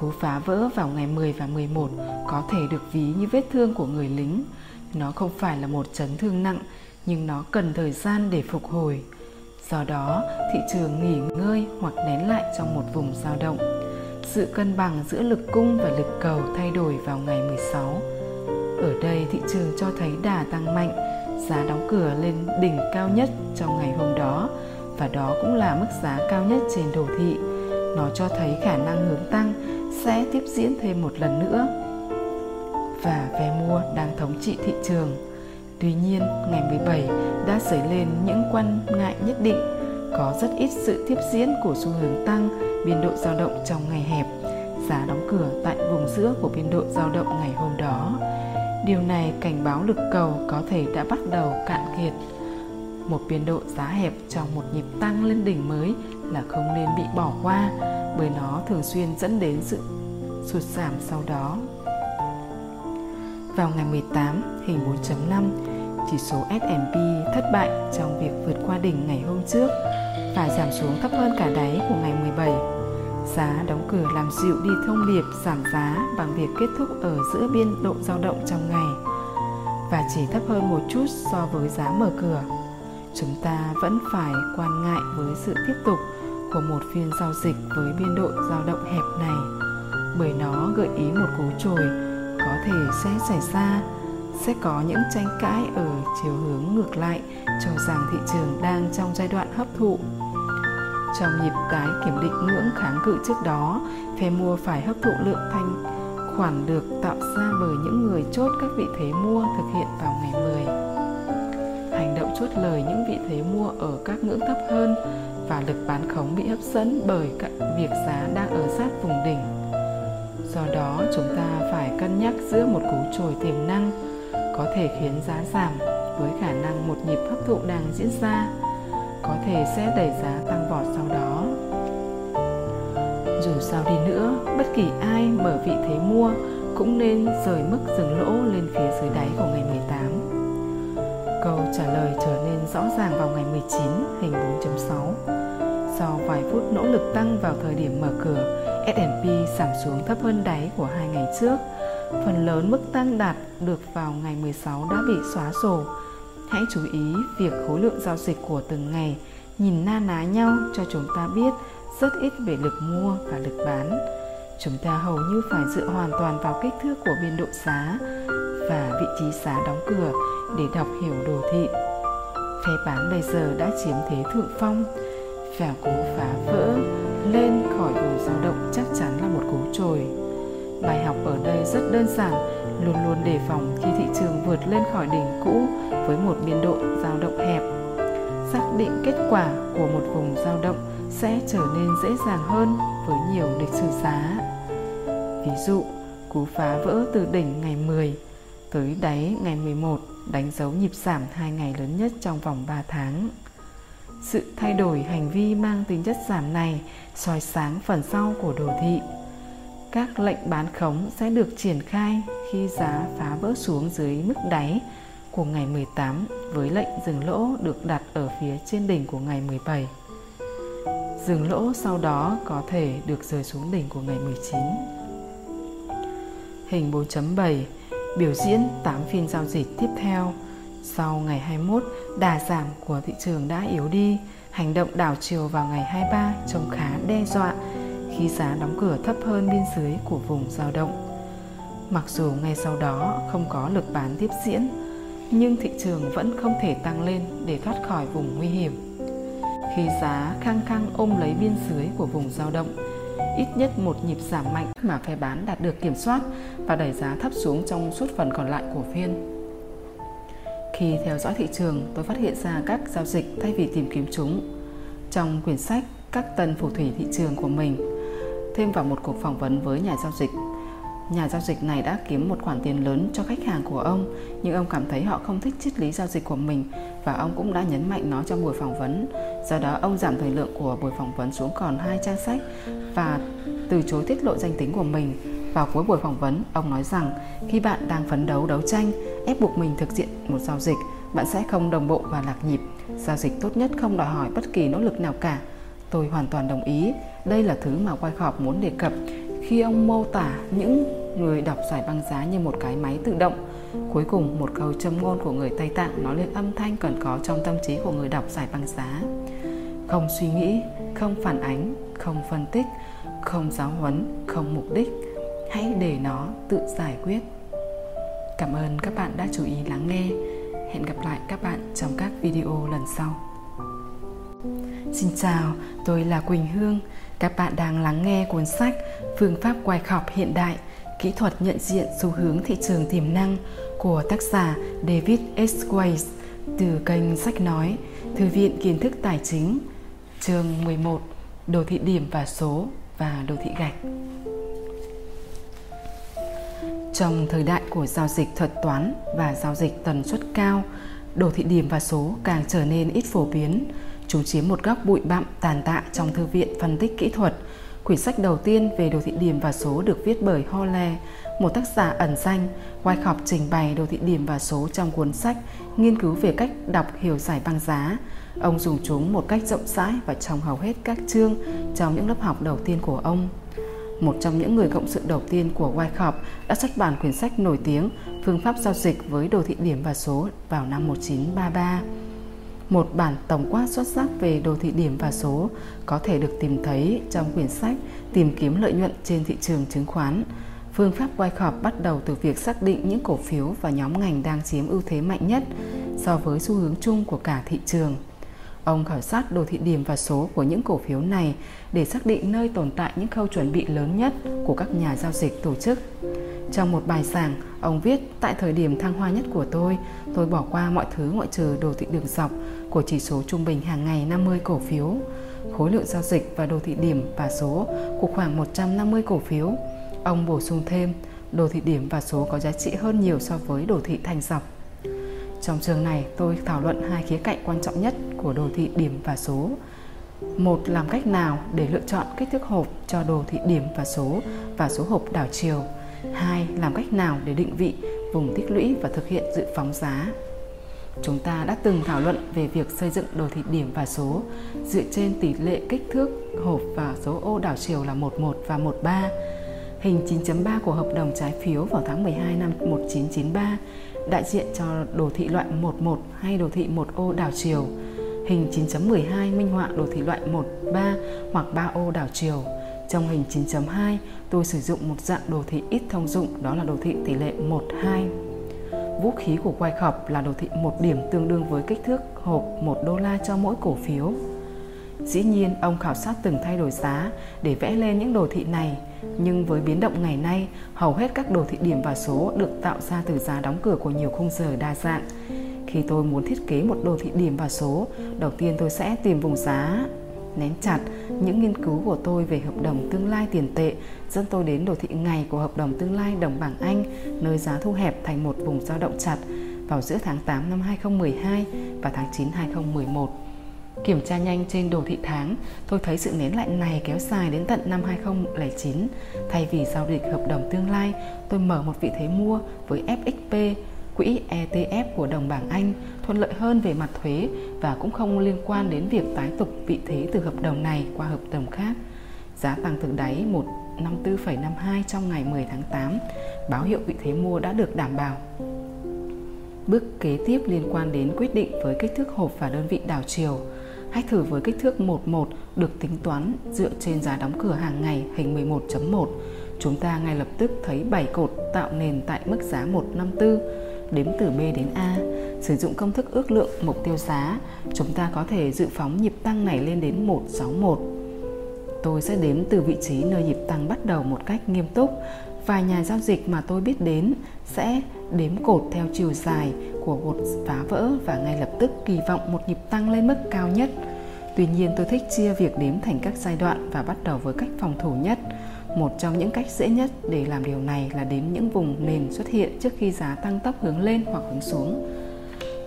Cú phá vỡ vào ngày 10 và 11 có thể được ví như vết thương của người lính. Nó không phải là một chấn thương nặng, nhưng nó cần thời gian để phục hồi. Do đó, thị trường nghỉ ngơi hoặc nén lại trong một vùng dao động. Sự cân bằng giữa lực cung và lực cầu thay đổi vào ngày 16 ở đây thị trường cho thấy đà tăng mạnh, giá đóng cửa lên đỉnh cao nhất trong ngày hôm đó và đó cũng là mức giá cao nhất trên đồ thị. Nó cho thấy khả năng hướng tăng sẽ tiếp diễn thêm một lần nữa. Và vé mua đang thống trị thị trường. Tuy nhiên, ngày 17 đã xảy lên những quan ngại nhất định. Có rất ít sự tiếp diễn của xu hướng tăng, biên độ dao động trong ngày hẹp. Giá đóng cửa tại vùng giữa của biên độ dao động ngày hôm đó Điều này cảnh báo lực cầu có thể đã bắt đầu cạn kiệt. Một biên độ giá hẹp trong một nhịp tăng lên đỉnh mới là không nên bị bỏ qua bởi nó thường xuyên dẫn đến sự sụt giảm sau đó. Vào ngày 18, hình 4.5, chỉ số S&P thất bại trong việc vượt qua đỉnh ngày hôm trước và giảm xuống thấp hơn cả đáy của ngày 17 Giá đóng cửa làm dịu đi thông điệp, giảm giá bằng việc kết thúc ở giữa biên độ dao động trong ngày và chỉ thấp hơn một chút so với giá mở cửa. Chúng ta vẫn phải quan ngại với sự tiếp tục của một phiên giao dịch với biên độ dao động hẹp này, bởi nó gợi ý một cú trồi có thể sẽ xảy ra, sẽ có những tranh cãi ở chiều hướng ngược lại cho rằng thị trường đang trong giai đoạn hấp thụ trong nhịp tái kiểm định ngưỡng kháng cự trước đó, phe mua phải hấp thụ lượng thanh khoản được tạo ra bởi những người chốt các vị thế mua thực hiện vào ngày 10. Hành động chốt lời những vị thế mua ở các ngưỡng thấp hơn và lực bán khống bị hấp dẫn bởi việc giá đang ở sát vùng đỉnh. Do đó, chúng ta phải cân nhắc giữa một cú trồi tiềm năng có thể khiến giá giảm với khả năng một nhịp hấp thụ đang diễn ra có thể sẽ đẩy giá tăng vọt sau đó. Dù sao đi nữa, bất kỳ ai mở vị thế mua cũng nên rời mức dừng lỗ lên phía dưới đáy của ngày 18. Câu trả lời trở nên rõ ràng vào ngày 19, hình 4.6. Sau vài phút nỗ lực tăng vào thời điểm mở cửa, S&P giảm xuống thấp hơn đáy của hai ngày trước. Phần lớn mức tăng đạt được vào ngày 16 đã bị xóa sổ. Hãy chú ý việc khối lượng giao dịch của từng ngày nhìn na ná nhau cho chúng ta biết rất ít về lực mua và lực bán. Chúng ta hầu như phải dựa hoàn toàn vào kích thước của biên độ giá và vị trí giá đóng cửa để đọc hiểu đồ thị. Phe bán bây giờ đã chiếm thế thượng phong và cú phá vỡ lên khỏi vùng dao động chắc chắn là một cú trồi. Bài học ở đây rất đơn giản, luôn luôn đề phòng khi thị trường vượt lên khỏi đỉnh cũ với một biên độ dao động hẹp. Xác định kết quả của một vùng dao động sẽ trở nên dễ dàng hơn với nhiều lịch sử giá. Ví dụ, cú phá vỡ từ đỉnh ngày 10 tới đáy ngày 11 đánh dấu nhịp giảm hai ngày lớn nhất trong vòng 3 tháng. Sự thay đổi hành vi mang tính chất giảm này soi sáng phần sau của đồ thị. Các lệnh bán khống sẽ được triển khai khi giá phá vỡ xuống dưới mức đáy của ngày 18 với lệnh dừng lỗ được đặt ở phía trên đỉnh của ngày 17. Dừng lỗ sau đó có thể được rơi xuống đỉnh của ngày 19. Hình 4.7 biểu diễn 8 phiên giao dịch tiếp theo. Sau ngày 21, đà giảm của thị trường đã yếu đi, hành động đảo chiều vào ngày 23 trông khá đe dọa khi giá đóng cửa thấp hơn biên dưới của vùng dao động. Mặc dù ngay sau đó không có lực bán tiếp diễn, nhưng thị trường vẫn không thể tăng lên để thoát khỏi vùng nguy hiểm. Khi giá khăng khăng ôm lấy biên dưới của vùng dao động, ít nhất một nhịp giảm mạnh mà phe bán đạt được kiểm soát và đẩy giá thấp xuống trong suốt phần còn lại của phiên. Khi theo dõi thị trường, tôi phát hiện ra các giao dịch thay vì tìm kiếm chúng. Trong quyển sách Các tần phù thủy thị trường của mình, thêm vào một cuộc phỏng vấn với nhà giao dịch Nhà giao dịch này đã kiếm một khoản tiền lớn cho khách hàng của ông, nhưng ông cảm thấy họ không thích triết lý giao dịch của mình và ông cũng đã nhấn mạnh nó trong buổi phỏng vấn. Do đó, ông giảm thời lượng của buổi phỏng vấn xuống còn hai trang sách và từ chối tiết lộ danh tính của mình. Vào cuối buổi phỏng vấn, ông nói rằng khi bạn đang phấn đấu đấu tranh, ép buộc mình thực hiện một giao dịch, bạn sẽ không đồng bộ và lạc nhịp. Giao dịch tốt nhất không đòi hỏi bất kỳ nỗ lực nào cả. Tôi hoàn toàn đồng ý. Đây là thứ mà Wyckoff muốn đề cập khi ông mô tả những người đọc giải băng giá như một cái máy tự động. Cuối cùng, một câu châm ngôn của người Tây Tạng nói lên âm thanh cần có trong tâm trí của người đọc giải băng giá. Không suy nghĩ, không phản ánh, không phân tích, không giáo huấn, không mục đích. Hãy để nó tự giải quyết. Cảm ơn các bạn đã chú ý lắng nghe. Hẹn gặp lại các bạn trong các video lần sau. Xin chào, tôi là Quỳnh Hương. Các bạn đang lắng nghe cuốn sách Phương pháp quay khọc hiện đại, kỹ thuật nhận diện xu hướng thị trường tiềm năng của tác giả David S. Weiss từ kênh Sách Nói, Thư viện Kiến thức Tài chính, chương 11, Đồ thị điểm và số và đồ thị gạch. Trong thời đại của giao dịch thuật toán và giao dịch tần suất cao, đồ thị điểm và số càng trở nên ít phổ biến, Chúng chiếm một góc bụi bặm tàn tạ trong thư viện phân tích kỹ thuật. Quyển sách đầu tiên về đồ thị điểm và số được viết bởi Holle, một tác giả ẩn danh. Wyckoff trình bày đồ thị điểm và số trong cuốn sách nghiên cứu về cách đọc hiểu giải băng giá. Ông dùng chúng một cách rộng rãi và trong hầu hết các chương trong những lớp học đầu tiên của ông. Một trong những người cộng sự đầu tiên của Wyckoff đã xuất bản quyển sách nổi tiếng Phương pháp giao dịch với đồ thị điểm và số vào năm 1933 một bản tổng quát xuất sắc về đồ thị điểm và số có thể được tìm thấy trong quyển sách Tìm kiếm lợi nhuận trên thị trường chứng khoán. Phương pháp Wyckoff bắt đầu từ việc xác định những cổ phiếu và nhóm ngành đang chiếm ưu thế mạnh nhất so với xu hướng chung của cả thị trường. Ông khảo sát đồ thị điểm và số của những cổ phiếu này để xác định nơi tồn tại những khâu chuẩn bị lớn nhất của các nhà giao dịch tổ chức. Trong một bài giảng, ông viết tại thời điểm thăng hoa nhất của tôi, tôi bỏ qua mọi thứ ngoại trừ đồ thị đường dọc của chỉ số trung bình hàng ngày 50 cổ phiếu, khối lượng giao dịch và đồ thị điểm và số của khoảng 150 cổ phiếu. Ông bổ sung thêm, đồ thị điểm và số có giá trị hơn nhiều so với đồ thị thành dọc. Trong trường này, tôi thảo luận hai khía cạnh quan trọng nhất của đồ thị điểm và số. Một làm cách nào để lựa chọn kích thước hộp cho đồ thị điểm và số và số hộp đảo chiều. Hai, làm cách nào để định vị vùng tích lũy và thực hiện dự phóng giá. Chúng ta đã từng thảo luận về việc xây dựng đồ thị điểm và số dựa trên tỷ lệ kích thước hộp và số ô đảo chiều là 11 và 13. Hình 9.3 của hợp đồng trái phiếu vào tháng 12 năm 1993 đại diện cho đồ thị loại 11 hay đồ thị một ô đảo chiều. Hình 9.12 minh họa đồ thị loại 13 hoặc 3 ô đảo chiều. Trong hình 9.2, tôi sử dụng một dạng đồ thị ít thông dụng đó là đồ thị tỷ lệ 12 Vũ khí của Wyckoff là đồ thị một điểm tương đương với kích thước hộp 1 đô la cho mỗi cổ phiếu. Dĩ nhiên, ông khảo sát từng thay đổi giá để vẽ lên những đồ thị này, nhưng với biến động ngày nay, hầu hết các đồ thị điểm và số được tạo ra từ giá đóng cửa của nhiều khung giờ đa dạng. Khi tôi muốn thiết kế một đồ thị điểm và số, đầu tiên tôi sẽ tìm vùng giá nén chặt những nghiên cứu của tôi về hợp đồng tương lai tiền tệ dẫn tôi đến đồ thị ngày của hợp đồng tương lai đồng bảng Anh nơi giá thu hẹp thành một vùng dao động chặt vào giữa tháng 8 năm 2012 và tháng 9 2011. Kiểm tra nhanh trên đồ thị tháng, tôi thấy sự nén lại này kéo dài đến tận năm 2009. Thay vì giao dịch hợp đồng tương lai, tôi mở một vị thế mua với FXP, quỹ ETF của đồng bảng Anh, thuận lợi hơn về mặt thuế và cũng không liên quan đến việc tái tục vị thế từ hợp đồng này qua hợp đồng khác. Giá tăng từ đáy 154,52 trong ngày 10 tháng 8, báo hiệu vị thế mua đã được đảm bảo. Bước kế tiếp liên quan đến quyết định với kích thước hộp và đơn vị đảo chiều. Hãy thử với kích thước 11 được tính toán dựa trên giá đóng cửa hàng ngày hình 11.1. Chúng ta ngay lập tức thấy 7 cột tạo nền tại mức giá 154, đếm từ B đến A. Sử dụng công thức ước lượng mục tiêu giá, chúng ta có thể dự phóng nhịp tăng này lên đến 161. Tôi sẽ đếm từ vị trí nơi nhịp tăng bắt đầu một cách nghiêm túc. Vài nhà giao dịch mà tôi biết đến sẽ đếm cột theo chiều dài của một phá vỡ và ngay lập tức kỳ vọng một nhịp tăng lên mức cao nhất. Tuy nhiên tôi thích chia việc đếm thành các giai đoạn và bắt đầu với cách phòng thủ nhất. Một trong những cách dễ nhất để làm điều này là đếm những vùng nền xuất hiện trước khi giá tăng tốc hướng lên hoặc hướng xuống.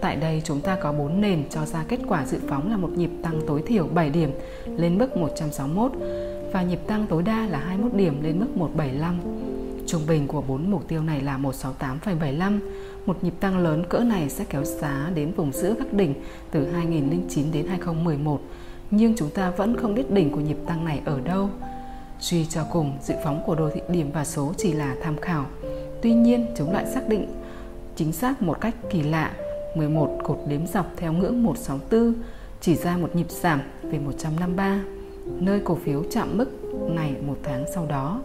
Tại đây chúng ta có 4 nền cho ra kết quả dự phóng là một nhịp tăng tối thiểu 7 điểm lên mức 161 và nhịp tăng tối đa là 21 điểm lên mức 175. Trung bình của 4 mục tiêu này là 168,75. Một nhịp tăng lớn cỡ này sẽ kéo giá đến vùng giữa các đỉnh từ 2009 đến 2011, nhưng chúng ta vẫn không biết đỉnh của nhịp tăng này ở đâu. Suy cho cùng, dự phóng của đồ thị điểm và số chỉ là tham khảo. Tuy nhiên, chúng lại xác định chính xác một cách kỳ lạ 11 cột đếm dọc theo ngưỡng 164 chỉ ra một nhịp giảm về 153, nơi cổ phiếu chạm mức này một tháng sau đó.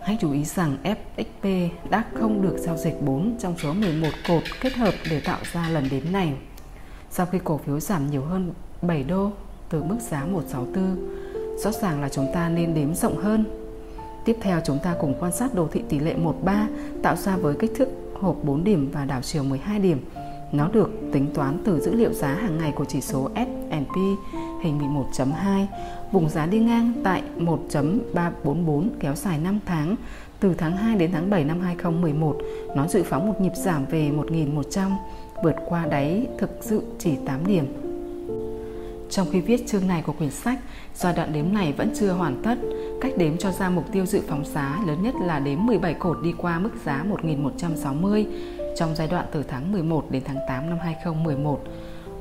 Hãy chú ý rằng FXP đã không được giao dịch 4 trong số 11 cột kết hợp để tạo ra lần đếm này. Sau khi cổ phiếu giảm nhiều hơn 7 đô từ mức giá 164, rõ ràng là chúng ta nên đếm rộng hơn. Tiếp theo chúng ta cùng quan sát đồ thị tỷ lệ 13 tạo ra với kích thước hộp 4 điểm và đảo chiều 12 điểm nó được tính toán từ dữ liệu giá hàng ngày của chỉ số S&P hình 11.2, vùng giá đi ngang tại 1.344 kéo dài 5 tháng từ tháng 2 đến tháng 7 năm 2011. Nó dự phóng một nhịp giảm về 1.100, vượt qua đáy thực sự chỉ 8 điểm. Trong khi viết chương này của quyển sách, giai đoạn đếm này vẫn chưa hoàn tất. Cách đếm cho ra mục tiêu dự phóng giá lớn nhất là đếm 17 cột đi qua mức giá 1160 trong giai đoạn từ tháng 11 đến tháng 8 năm 2011.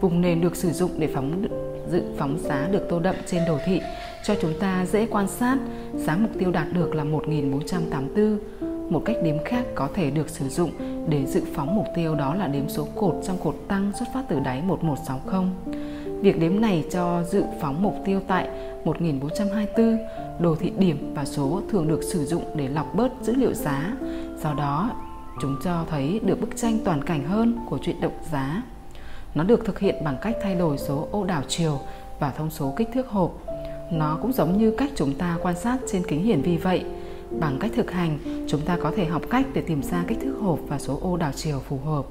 Vùng nền được sử dụng để phóng dự phóng giá được tô đậm trên đồ thị cho chúng ta dễ quan sát giá mục tiêu đạt được là 1484. Một cách đếm khác có thể được sử dụng để dự phóng mục tiêu đó là đếm số cột trong cột tăng xuất phát từ đáy 1160. Việc đếm này cho dự phóng mục tiêu tại 1424, đồ thị điểm và số thường được sử dụng để lọc bớt dữ liệu giá. Do đó, Chúng cho thấy được bức tranh toàn cảnh hơn của chuyện động giá. Nó được thực hiện bằng cách thay đổi số ô đảo chiều và thông số kích thước hộp. Nó cũng giống như cách chúng ta quan sát trên kính hiển vi vậy. Bằng cách thực hành, chúng ta có thể học cách để tìm ra kích thước hộp và số ô đảo chiều phù hợp.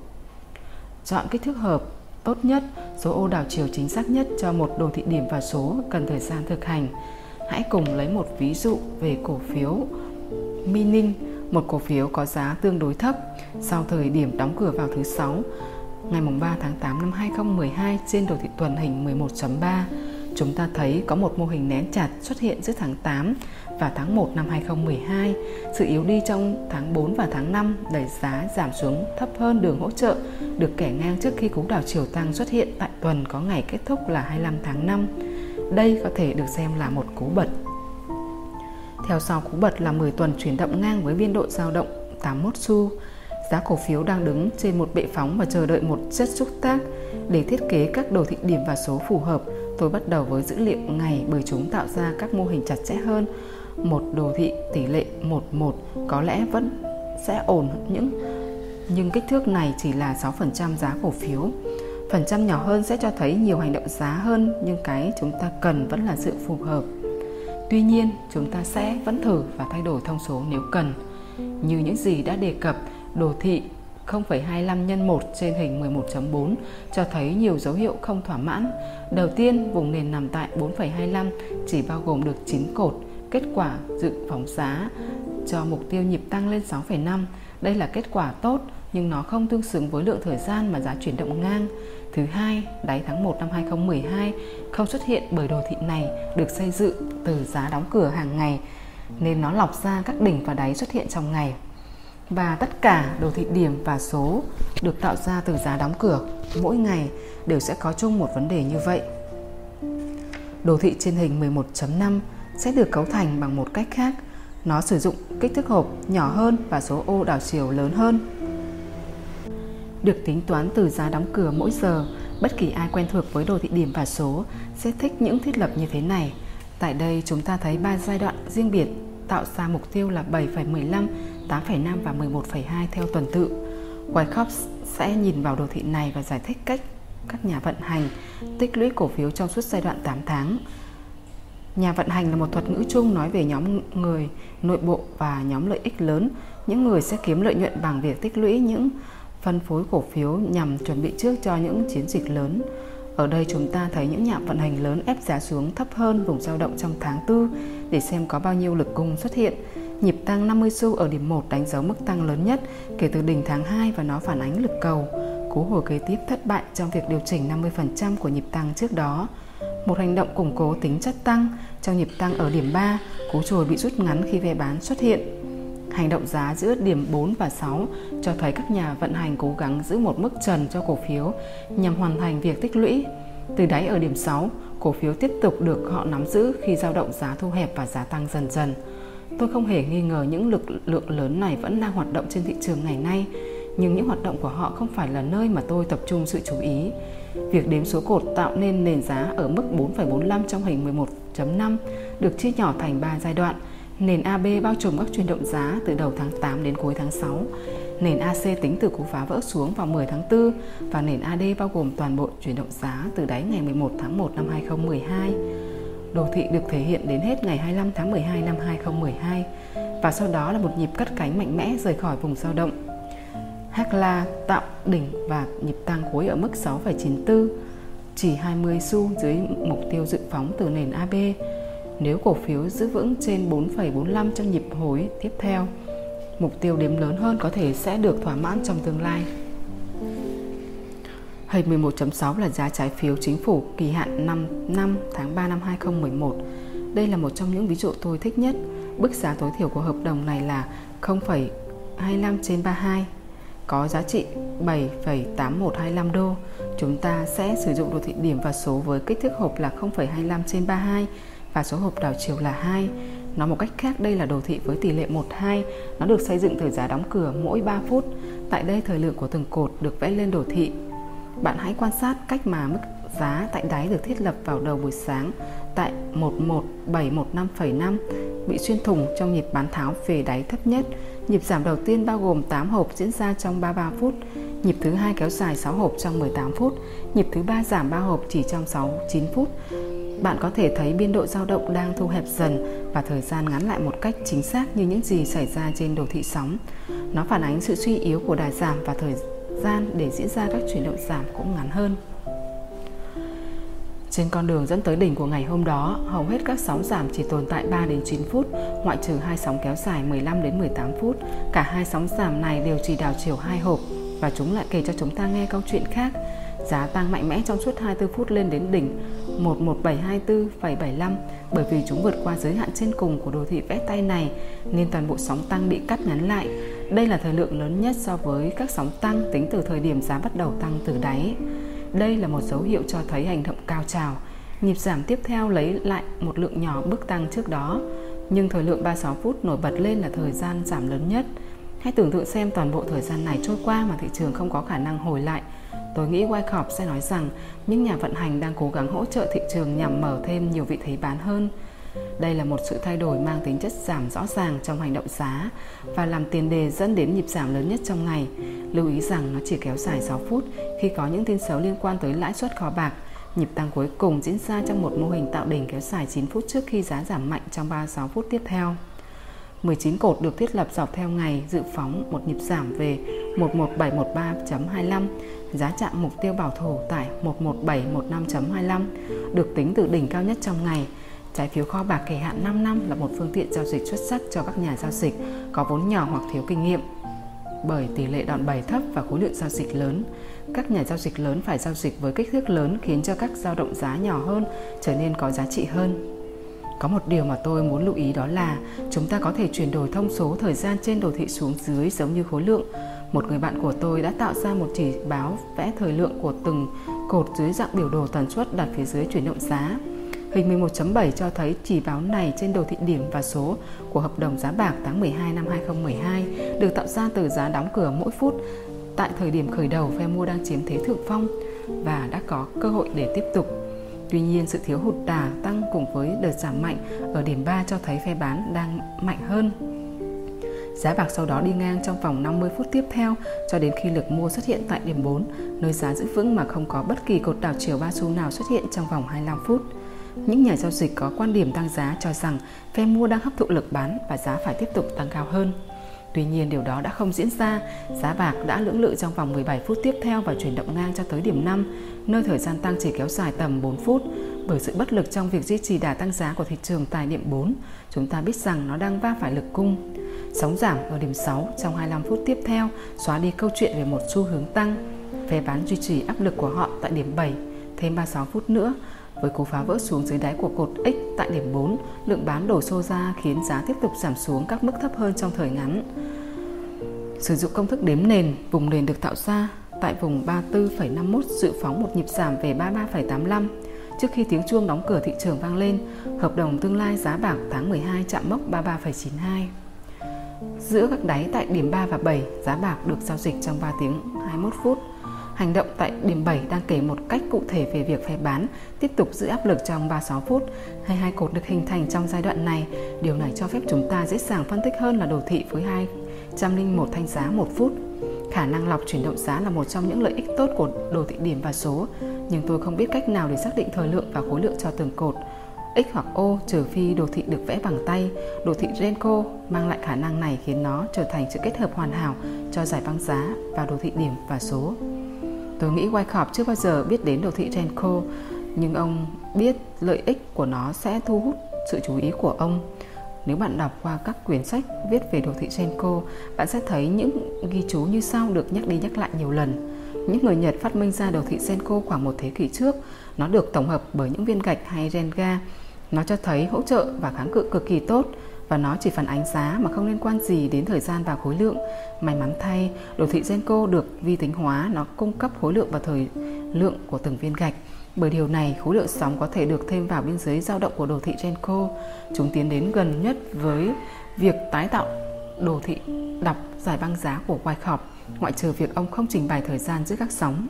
Chọn kích thước hợp tốt nhất, số ô đảo chiều chính xác nhất cho một đồ thị điểm và số cần thời gian thực hành. Hãy cùng lấy một ví dụ về cổ phiếu Mining một cổ phiếu có giá tương đối thấp sau thời điểm đóng cửa vào thứ sáu ngày 3 tháng 8 năm 2012 trên đồ thị tuần hình 11.3. chúng ta thấy có một mô hình nén chặt xuất hiện giữa tháng 8 và tháng 1 năm 2012. Sự yếu đi trong tháng 4 và tháng 5 đẩy giá giảm xuống thấp hơn đường hỗ trợ, được kẻ ngang trước khi cú đảo chiều tăng xuất hiện tại tuần có ngày kết thúc là 25 tháng 5. Đây có thể được xem là một cú bật. Theo sau, cú bật là 10 tuần chuyển động ngang với biên độ dao động 81 xu. Giá cổ phiếu đang đứng trên một bệ phóng và chờ đợi một chất xúc tác để thiết kế các đồ thị điểm và số phù hợp. Tôi bắt đầu với dữ liệu ngày bởi chúng tạo ra các mô hình chặt chẽ hơn. Một đồ thị tỷ lệ 11 có lẽ vẫn sẽ ổn những nhưng kích thước này chỉ là 6% giá cổ phiếu. Phần trăm nhỏ hơn sẽ cho thấy nhiều hành động giá hơn nhưng cái chúng ta cần vẫn là sự phù hợp. Tuy nhiên, chúng ta sẽ vẫn thử và thay đổi thông số nếu cần. Như những gì đã đề cập, đồ thị 0,25 nhân 1 trên hình 11.4 cho thấy nhiều dấu hiệu không thỏa mãn. Đầu tiên, vùng nền nằm tại 4,25 chỉ bao gồm được 9 cột. Kết quả dự phóng giá cho mục tiêu nhịp tăng lên 6,5. Đây là kết quả tốt nhưng nó không tương xứng với lượng thời gian mà giá chuyển động ngang. Thứ hai, đáy tháng 1 năm 2012 không xuất hiện bởi đồ thị này được xây dựng từ giá đóng cửa hàng ngày nên nó lọc ra các đỉnh và đáy xuất hiện trong ngày. Và tất cả đồ thị điểm và số được tạo ra từ giá đóng cửa mỗi ngày đều sẽ có chung một vấn đề như vậy. Đồ thị trên hình 11.5 sẽ được cấu thành bằng một cách khác. Nó sử dụng kích thước hộp nhỏ hơn và số ô đảo chiều lớn hơn được tính toán từ giá đóng cửa mỗi giờ. Bất kỳ ai quen thuộc với đồ thị điểm và số sẽ thích những thiết lập như thế này. Tại đây chúng ta thấy ba giai đoạn riêng biệt tạo ra mục tiêu là 7,15, 8,5 và 11,2 theo tuần tự. Wyckoff sẽ nhìn vào đồ thị này và giải thích cách các nhà vận hành tích lũy cổ phiếu trong suốt giai đoạn 8 tháng. Nhà vận hành là một thuật ngữ chung nói về nhóm người, nội bộ và nhóm lợi ích lớn. Những người sẽ kiếm lợi nhuận bằng việc tích lũy những phân phối cổ phiếu nhằm chuẩn bị trước cho những chiến dịch lớn. Ở đây chúng ta thấy những nhà vận hành lớn ép giá xuống thấp hơn vùng dao động trong tháng 4 để xem có bao nhiêu lực cung xuất hiện. Nhịp tăng 50 xu ở điểm 1 đánh dấu mức tăng lớn nhất kể từ đỉnh tháng 2 và nó phản ánh lực cầu. Cú hồi kế tiếp thất bại trong việc điều chỉnh 50% của nhịp tăng trước đó. Một hành động củng cố tính chất tăng trong nhịp tăng ở điểm 3, cú trồi bị rút ngắn khi ve bán xuất hiện. Hành động giá giữa điểm 4 và 6 cho thấy các nhà vận hành cố gắng giữ một mức trần cho cổ phiếu nhằm hoàn thành việc tích lũy. Từ đáy ở điểm 6, cổ phiếu tiếp tục được họ nắm giữ khi dao động giá thu hẹp và giá tăng dần dần. Tôi không hề nghi ngờ những lực lượng lớn này vẫn đang hoạt động trên thị trường ngày nay, nhưng những hoạt động của họ không phải là nơi mà tôi tập trung sự chú ý. Việc đếm số cột tạo nên nền giá ở mức 4,45 trong hình 1.5 được chia nhỏ thành 3 giai đoạn – Nền AB bao trùm các chuyển động giá từ đầu tháng 8 đến cuối tháng 6. Nền AC tính từ cú phá vỡ xuống vào 10 tháng 4 và nền AD bao gồm toàn bộ chuyển động giá từ đáy ngày 11 tháng 1 năm 2012. Đồ thị được thể hiện đến hết ngày 25 tháng 12 năm 2012 và sau đó là một nhịp cắt cánh mạnh mẽ rời khỏi vùng dao động. Hakla tạo đỉnh và nhịp tăng cuối ở mức 6,94, chỉ 20 xu dưới mục tiêu dự phóng từ nền AB nếu cổ phiếu giữ vững trên 4,45 trong nhịp hồi tiếp theo. Mục tiêu đếm lớn hơn có thể sẽ được thỏa mãn trong tương lai. Hình 11.6 là giá trái phiếu chính phủ kỳ hạn 5 năm tháng 3 năm 2011. Đây là một trong những ví dụ tôi thích nhất. Bức giá tối thiểu của hợp đồng này là 0,25 trên 32 có giá trị 7,8125 đô. Chúng ta sẽ sử dụng đồ thị điểm và số với kích thước hộp là 0,25 trên 32 và số hộp đảo chiều là 2. Nói một cách khác đây là đồ thị với tỷ lệ 1-2. Nó được xây dựng từ giá đóng cửa mỗi 3 phút. Tại đây thời lượng của từng cột được vẽ lên đồ thị. Bạn hãy quan sát cách mà mức giá tại đáy được thiết lập vào đầu buổi sáng tại 11715,5 bị xuyên thủng trong nhịp bán tháo về đáy thấp nhất. Nhịp giảm đầu tiên bao gồm 8 hộp diễn ra trong 33 phút. Nhịp thứ hai kéo dài 6 hộp trong 18 phút. Nhịp thứ ba giảm 3 hộp chỉ trong 6 9 phút bạn có thể thấy biên độ dao động đang thu hẹp dần và thời gian ngắn lại một cách chính xác như những gì xảy ra trên đồ thị sóng. Nó phản ánh sự suy yếu của đà giảm và thời gian để diễn ra các chuyển động giảm cũng ngắn hơn. Trên con đường dẫn tới đỉnh của ngày hôm đó, hầu hết các sóng giảm chỉ tồn tại 3 đến 9 phút, ngoại trừ hai sóng kéo dài 15 đến 18 phút. Cả hai sóng giảm này đều chỉ đảo chiều hai hộp và chúng lại kể cho chúng ta nghe câu chuyện khác Giá tăng mạnh mẽ trong suốt 24 phút lên đến đỉnh 11724,75 bởi vì chúng vượt qua giới hạn trên cùng của đồ thị vẽ tay này nên toàn bộ sóng tăng bị cắt ngắn lại. Đây là thời lượng lớn nhất so với các sóng tăng tính từ thời điểm giá bắt đầu tăng từ đáy. Đây là một dấu hiệu cho thấy hành động cao trào. Nhịp giảm tiếp theo lấy lại một lượng nhỏ bước tăng trước đó, nhưng thời lượng 36 phút nổi bật lên là thời gian giảm lớn nhất. Hãy tưởng tượng xem toàn bộ thời gian này trôi qua mà thị trường không có khả năng hồi lại. Tôi nghĩ Wyckoff sẽ nói rằng những nhà vận hành đang cố gắng hỗ trợ thị trường nhằm mở thêm nhiều vị thế bán hơn. Đây là một sự thay đổi mang tính chất giảm rõ ràng trong hành động giá và làm tiền đề dẫn đến nhịp giảm lớn nhất trong ngày. Lưu ý rằng nó chỉ kéo dài 6 phút khi có những tin xấu liên quan tới lãi suất kho bạc. Nhịp tăng cuối cùng diễn ra trong một mô hình tạo đỉnh kéo dài 9 phút trước khi giá giảm mạnh trong 36 phút tiếp theo. 19 cột được thiết lập dọc theo ngày dự phóng một nhịp giảm về 11713.25, giá chạm mục tiêu bảo thủ tại 11715.25 được tính từ đỉnh cao nhất trong ngày. Trái phiếu kho bạc kỳ hạn 5 năm là một phương tiện giao dịch xuất sắc cho các nhà giao dịch có vốn nhỏ hoặc thiếu kinh nghiệm. Bởi tỷ lệ đòn bẩy thấp và khối lượng giao dịch lớn, các nhà giao dịch lớn phải giao dịch với kích thước lớn khiến cho các dao động giá nhỏ hơn trở nên có giá trị hơn. Có một điều mà tôi muốn lưu ý đó là chúng ta có thể chuyển đổi thông số thời gian trên đồ thị xuống dưới giống như khối lượng. Một người bạn của tôi đã tạo ra một chỉ báo vẽ thời lượng của từng cột dưới dạng biểu đồ tần suất đặt phía dưới chuyển động giá. Hình 11.7 cho thấy chỉ báo này trên đồ thị điểm và số của hợp đồng giá bạc tháng 12 năm 2012 được tạo ra từ giá đóng cửa mỗi phút tại thời điểm khởi đầu phe mua đang chiếm thế thượng phong và đã có cơ hội để tiếp tục. Tuy nhiên, sự thiếu hụt đà tăng cùng với đợt giảm mạnh ở điểm 3 cho thấy phe bán đang mạnh hơn. Giá bạc sau đó đi ngang trong vòng 50 phút tiếp theo cho đến khi lực mua xuất hiện tại điểm 4, nơi giá giữ vững mà không có bất kỳ cột đảo chiều ba xu nào xuất hiện trong vòng 25 phút. Những nhà giao dịch có quan điểm tăng giá cho rằng phe mua đang hấp thụ lực bán và giá phải tiếp tục tăng cao hơn. Tuy nhiên điều đó đã không diễn ra, giá bạc đã lưỡng lự trong vòng 17 phút tiếp theo và chuyển động ngang cho tới điểm 5, nơi thời gian tăng chỉ kéo dài tầm 4 phút. Bởi sự bất lực trong việc duy trì đà tăng giá của thị trường tại điểm 4, chúng ta biết rằng nó đang va phải lực cung. Sóng giảm ở điểm 6 trong 25 phút tiếp theo xóa đi câu chuyện về một xu hướng tăng. Phe bán duy trì áp lực của họ tại điểm 7 thêm 36 phút nữa với cú phá vỡ xuống dưới đáy của cột X tại điểm 4, lượng bán đổ xô ra khiến giá tiếp tục giảm xuống các mức thấp hơn trong thời ngắn. Sử dụng công thức đếm nền, vùng nền được tạo ra tại vùng 34,51 dự phóng một nhịp giảm về 33,85. Trước khi tiếng chuông đóng cửa thị trường vang lên, hợp đồng tương lai giá bảng tháng 12 chạm mốc 33,92. Giữa các đáy tại điểm 3 và 7, giá bạc được giao dịch trong 3 tiếng 21 phút. Hành động tại điểm 7 đang kể một cách cụ thể về việc phải bán tiếp tục giữ áp lực trong 36 phút. Hay hai cột được hình thành trong giai đoạn này. Điều này cho phép chúng ta dễ dàng phân tích hơn là đồ thị với 201 thanh giá một phút. Khả năng lọc chuyển động giá là một trong những lợi ích tốt của đồ thị điểm và số, nhưng tôi không biết cách nào để xác định thời lượng và khối lượng cho từng cột. X hoặc O trừ phi đồ thị được vẽ bằng tay, đồ thị Renko mang lại khả năng này khiến nó trở thành sự kết hợp hoàn hảo cho giải băng giá và đồ thị điểm và số. Tôi nghĩ Wyckoff chưa bao giờ biết đến đồ thị Renko, nhưng ông biết lợi ích của nó sẽ thu hút sự chú ý của ông. Nếu bạn đọc qua các quyển sách viết về đồ thị Renko, bạn sẽ thấy những ghi chú như sau được nhắc đi nhắc lại nhiều lần. Những người Nhật phát minh ra đồ thị Senko khoảng một thế kỷ trước. Nó được tổng hợp bởi những viên gạch hay Renga. Nó cho thấy hỗ trợ và kháng cự cực kỳ tốt và nó chỉ phản ánh giá mà không liên quan gì đến thời gian và khối lượng. May mắn thay, đồ thị Genco được vi tính hóa, nó cung cấp khối lượng và thời lượng của từng viên gạch. Bởi điều này, khối lượng sóng có thể được thêm vào biên giới dao động của đồ thị Genco. Chúng tiến đến gần nhất với việc tái tạo đồ thị đọc giải băng giá của Wyckoff, ngoại trừ việc ông không trình bày thời gian giữa các sóng.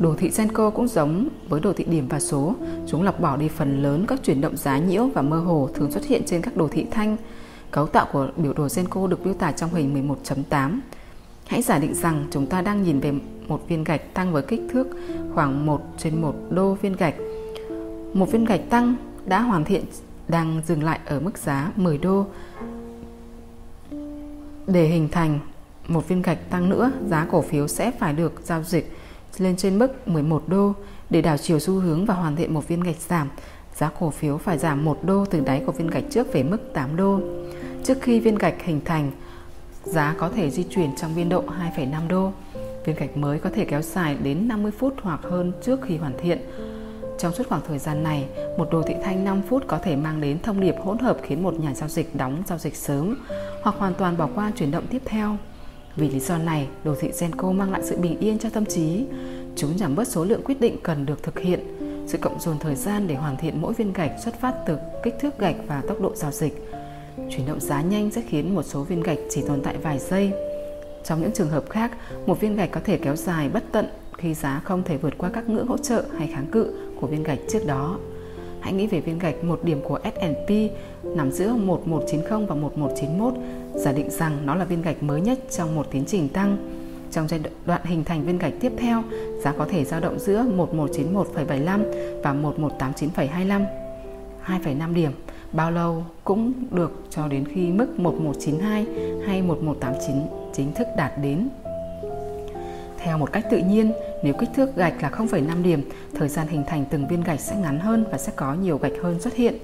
Đồ thị Senko cũng giống với đồ thị điểm và số, chúng lọc bỏ đi phần lớn các chuyển động giá nhiễu và mơ hồ thường xuất hiện trên các đồ thị thanh. Cấu tạo của biểu đồ Senko được miêu tả trong hình 11.8. Hãy giả định rằng chúng ta đang nhìn về một viên gạch tăng với kích thước khoảng 1 trên 1 đô viên gạch. Một viên gạch tăng đã hoàn thiện đang dừng lại ở mức giá 10 đô. Để hình thành một viên gạch tăng nữa, giá cổ phiếu sẽ phải được giao dịch lên trên mức 11 đô để đảo chiều xu hướng và hoàn thiện một viên gạch giảm. Giá cổ phiếu phải giảm 1 đô từ đáy của viên gạch trước về mức 8 đô. Trước khi viên gạch hình thành, giá có thể di chuyển trong biên độ 2,5 đô. Viên gạch mới có thể kéo dài đến 50 phút hoặc hơn trước khi hoàn thiện. Trong suốt khoảng thời gian này, một đồ thị thanh 5 phút có thể mang đến thông điệp hỗn hợp khiến một nhà giao dịch đóng giao dịch sớm hoặc hoàn toàn bỏ qua chuyển động tiếp theo. Vì lý do này, đồ thị Genco mang lại sự bình yên cho tâm trí. Chúng giảm bớt số lượng quyết định cần được thực hiện, sự cộng dồn thời gian để hoàn thiện mỗi viên gạch xuất phát từ kích thước gạch và tốc độ giao dịch. Chuyển động giá nhanh sẽ khiến một số viên gạch chỉ tồn tại vài giây. Trong những trường hợp khác, một viên gạch có thể kéo dài bất tận khi giá không thể vượt qua các ngưỡng hỗ trợ hay kháng cự của viên gạch trước đó. Hãy nghĩ về viên gạch một điểm của S&P nằm giữa 1190 và 1191, giả định rằng nó là viên gạch mới nhất trong một tiến trình tăng. Trong giai đoạn hình thành viên gạch tiếp theo, giá có thể dao động giữa 1191,75 và 1189,25, 2,5 điểm bao lâu cũng được cho đến khi mức 1192 hay 1189 chính thức đạt đến. Theo một cách tự nhiên, nếu kích thước gạch là 0,5 điểm, thời gian hình thành từng viên gạch sẽ ngắn hơn và sẽ có nhiều gạch hơn xuất hiện.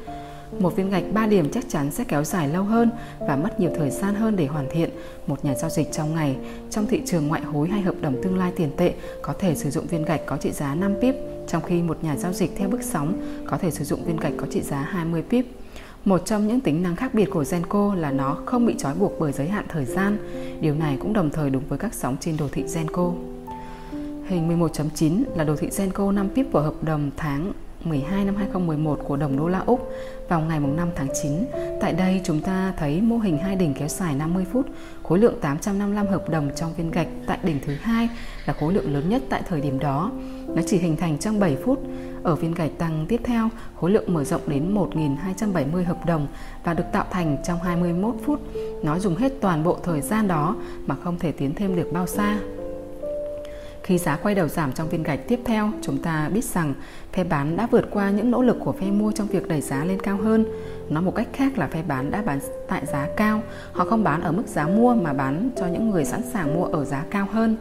Một viên gạch 3 điểm chắc chắn sẽ kéo dài lâu hơn và mất nhiều thời gian hơn để hoàn thiện. Một nhà giao dịch trong ngày, trong thị trường ngoại hối hay hợp đồng tương lai tiền tệ có thể sử dụng viên gạch có trị giá 5 pip, trong khi một nhà giao dịch theo bước sóng có thể sử dụng viên gạch có trị giá 20 pip. Một trong những tính năng khác biệt của Genco là nó không bị trói buộc bởi giới hạn thời gian. Điều này cũng đồng thời đúng với các sóng trên đồ thị Genco. Hình 11.9 là đồ thị Genco 5 pip của hợp đồng tháng 12 năm 2011 của đồng đô la Úc vào ngày 5 tháng 9. Tại đây chúng ta thấy mô hình hai đỉnh kéo dài 50 phút, khối lượng 855 hợp đồng trong viên gạch tại đỉnh thứ hai là khối lượng lớn nhất tại thời điểm đó. Nó chỉ hình thành trong 7 phút. Ở viên gạch tăng tiếp theo, khối lượng mở rộng đến 1.270 hợp đồng và được tạo thành trong 21 phút. Nó dùng hết toàn bộ thời gian đó mà không thể tiến thêm được bao xa. Khi giá quay đầu giảm trong viên gạch tiếp theo, chúng ta biết rằng phe bán đã vượt qua những nỗ lực của phe mua trong việc đẩy giá lên cao hơn. Nói một cách khác là phe bán đã bán tại giá cao, họ không bán ở mức giá mua mà bán cho những người sẵn sàng mua ở giá cao hơn.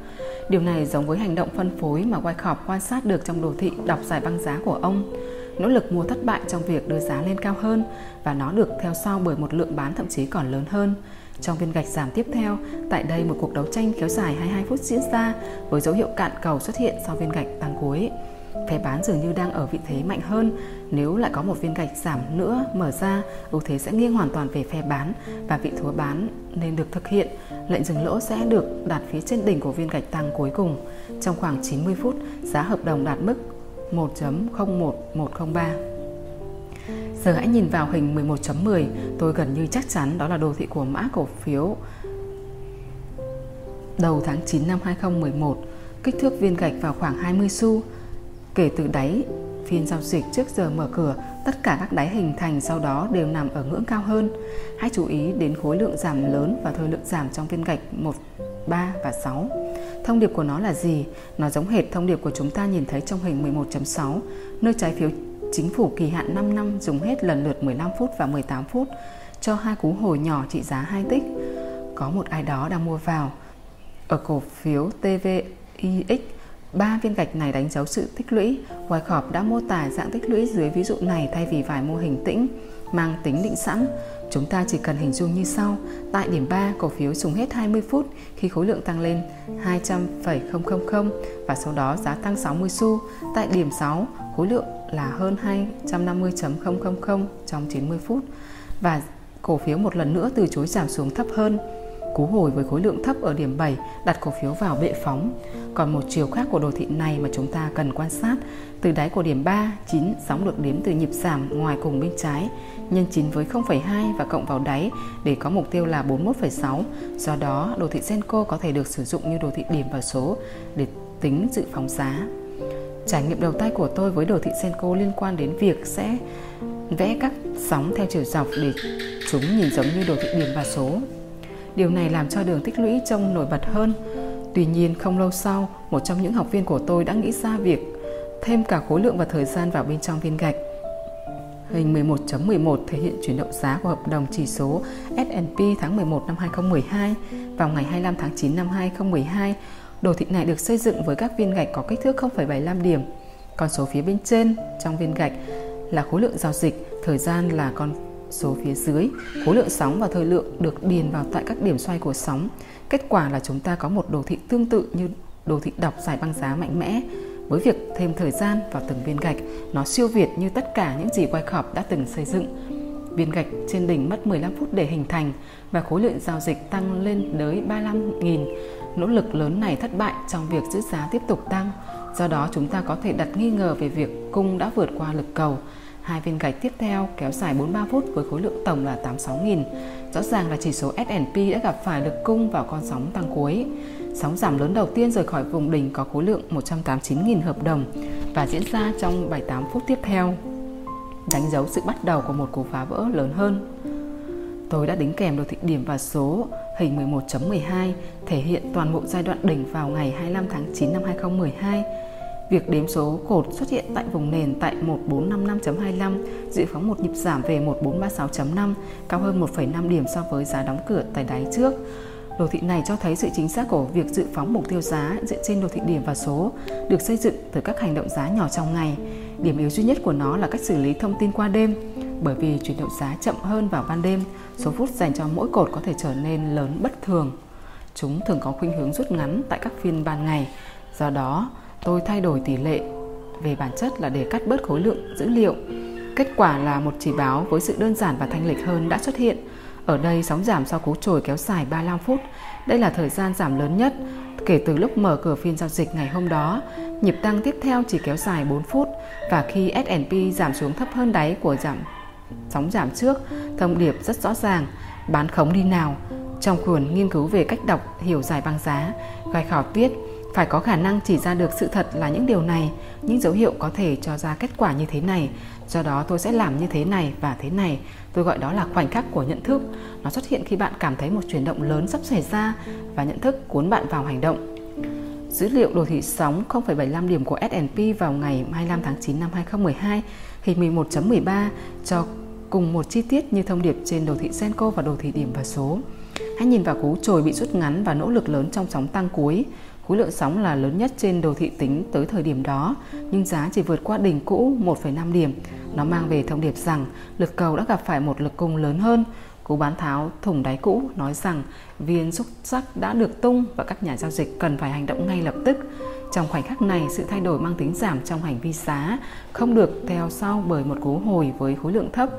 Điều này giống với hành động phân phối mà Wyckoff quan sát được trong đồ thị đọc giải băng giá của ông. Nỗ lực mua thất bại trong việc đưa giá lên cao hơn và nó được theo sau bởi một lượng bán thậm chí còn lớn hơn. Trong viên gạch giảm tiếp theo, tại đây một cuộc đấu tranh kéo dài 22 phút diễn ra với dấu hiệu cạn cầu xuất hiện sau viên gạch tăng cuối. Phe bán dường như đang ở vị thế mạnh hơn. Nếu lại có một viên gạch giảm nữa mở ra, ưu thế sẽ nghiêng hoàn toàn về phe bán và vị thua bán nên được thực hiện. Lệnh dừng lỗ sẽ được đặt phía trên đỉnh của viên gạch tăng cuối cùng. Trong khoảng 90 phút, giá hợp đồng đạt mức 1.01103. Giờ hãy nhìn vào hình 11.10, tôi gần như chắc chắn đó là đồ thị của mã cổ phiếu đầu tháng 9 năm 2011, kích thước viên gạch vào khoảng 20 xu. Kể từ đáy phiên giao dịch trước giờ mở cửa, tất cả các đáy hình thành sau đó đều nằm ở ngưỡng cao hơn. Hãy chú ý đến khối lượng giảm lớn và thời lượng giảm trong viên gạch 1, 3 và 6. Thông điệp của nó là gì? Nó giống hệt thông điệp của chúng ta nhìn thấy trong hình 11.6, nơi trái phiếu chính phủ kỳ hạn 5 năm dùng hết lần lượt 15 phút và 18 phút cho hai cú hồi nhỏ trị giá 2 tích. Có một ai đó đang mua vào. Ở cổ phiếu TVIX, ba viên gạch này đánh dấu sự tích lũy. Wyckoff đã mô tả dạng tích lũy dưới ví dụ này thay vì vài mô hình tĩnh mang tính định sẵn. Chúng ta chỉ cần hình dung như sau. Tại điểm 3, cổ phiếu dùng hết 20 phút khi khối lượng tăng lên 200,000 và sau đó giá tăng 60 xu. Tại điểm 6, khối lượng là hơn 250.000 trong 90 phút và cổ phiếu một lần nữa từ chối giảm xuống thấp hơn. Cú hồi với khối lượng thấp ở điểm 7 đặt cổ phiếu vào bệ phóng. Còn một chiều khác của đồ thị này mà chúng ta cần quan sát, từ đáy của điểm 3, 9 sóng được đếm từ nhịp giảm ngoài cùng bên trái, nhân 9 với 0,2 và cộng vào đáy để có mục tiêu là 41,6. Do đó, đồ thị Senko có thể được sử dụng như đồ thị điểm và số để tính dự phóng giá. Trải nghiệm đầu tay của tôi với đồ thị Senko liên quan đến việc sẽ vẽ các sóng theo chiều dọc để chúng nhìn giống như đồ thị điểm và số. Điều này làm cho đường tích lũy trông nổi bật hơn. Tuy nhiên không lâu sau, một trong những học viên của tôi đã nghĩ ra việc thêm cả khối lượng và thời gian vào bên trong viên gạch. Hình 11.11 thể hiện chuyển động giá của hợp đồng chỉ số S&P tháng 11 năm 2012 vào ngày 25 tháng 9 năm 2012 Đồ thị này được xây dựng với các viên gạch có kích thước 0,75 điểm. Con số phía bên trên trong viên gạch là khối lượng giao dịch, thời gian là con số phía dưới, khối lượng sóng và thời lượng được điền vào tại các điểm xoay của sóng. Kết quả là chúng ta có một đồ thị tương tự như đồ thị đọc giải băng giá mạnh mẽ. Với việc thêm thời gian vào từng viên gạch, nó siêu việt như tất cả những gì Wyckoff đã từng xây dựng. Viên gạch trên đỉnh mất 15 phút để hình thành và khối lượng giao dịch tăng lên tới 35.000. Nỗ lực lớn này thất bại trong việc giữ giá tiếp tục tăng. Do đó chúng ta có thể đặt nghi ngờ về việc cung đã vượt qua lực cầu. Hai viên gạch tiếp theo kéo dài 43 phút với khối lượng tổng là 86.000. Rõ ràng là chỉ số S&P đã gặp phải lực cung vào con sóng tăng cuối. Sóng giảm lớn đầu tiên rời khỏi vùng đỉnh có khối lượng 189.000 hợp đồng và diễn ra trong 78 phút tiếp theo, đánh dấu sự bắt đầu của một cú phá vỡ lớn hơn. Tôi đã đính kèm đồ thị điểm và số hình 11.12 thể hiện toàn bộ giai đoạn đỉnh vào ngày 25 tháng 9 năm 2012 Việc đếm số cột xuất hiện tại vùng nền tại 1455.25 dự phóng một nhịp giảm về 1436.5, cao hơn 1,5 điểm so với giá đóng cửa tại đáy trước. Đồ thị này cho thấy sự chính xác của việc dự phóng mục tiêu giá dựa trên đồ thị điểm và số được xây dựng từ các hành động giá nhỏ trong ngày. Điểm yếu duy nhất của nó là cách xử lý thông tin qua đêm. Bởi vì chuyển động giá chậm hơn vào ban đêm, số phút dành cho mỗi cột có thể trở nên lớn bất thường. Chúng thường có khuynh hướng rút ngắn tại các phiên ban ngày. Do đó, tôi thay đổi tỷ lệ về bản chất là để cắt bớt khối lượng dữ liệu. Kết quả là một chỉ báo với sự đơn giản và thanh lịch hơn đã xuất hiện. Ở đây sóng giảm sau cú trồi kéo dài 35 phút. Đây là thời gian giảm lớn nhất kể từ lúc mở cửa phiên giao dịch ngày hôm đó. Nhịp tăng tiếp theo chỉ kéo dài 4 phút và khi S&P giảm xuống thấp hơn đáy của giảm sóng giảm trước, thông điệp rất rõ ràng, bán khống đi nào. Trong cuốn nghiên cứu về cách đọc hiểu giải băng giá, Gai Khảo viết phải có khả năng chỉ ra được sự thật là những điều này, những dấu hiệu có thể cho ra kết quả như thế này. Do đó tôi sẽ làm như thế này và thế này. Tôi gọi đó là khoảnh khắc của nhận thức. Nó xuất hiện khi bạn cảm thấy một chuyển động lớn sắp xảy ra và nhận thức cuốn bạn vào hành động. Dữ liệu đồ thị sóng 0,75 điểm của S&P vào ngày 25 tháng 9 năm 2012 hình 11.13 cho cùng một chi tiết như thông điệp trên đồ thị Senko và đồ thị điểm và số. Hãy nhìn vào cú trồi bị rút ngắn và nỗ lực lớn trong sóng tăng cuối. Khối lượng sóng là lớn nhất trên đồ thị tính tới thời điểm đó, nhưng giá chỉ vượt qua đỉnh cũ 1,5 điểm. Nó mang về thông điệp rằng lực cầu đã gặp phải một lực cung lớn hơn. Cú bán tháo thủng đáy cũ nói rằng viên xúc sắc đã được tung và các nhà giao dịch cần phải hành động ngay lập tức. Trong khoảnh khắc này, sự thay đổi mang tính giảm trong hành vi giá không được theo sau bởi một cú hồi với khối lượng thấp.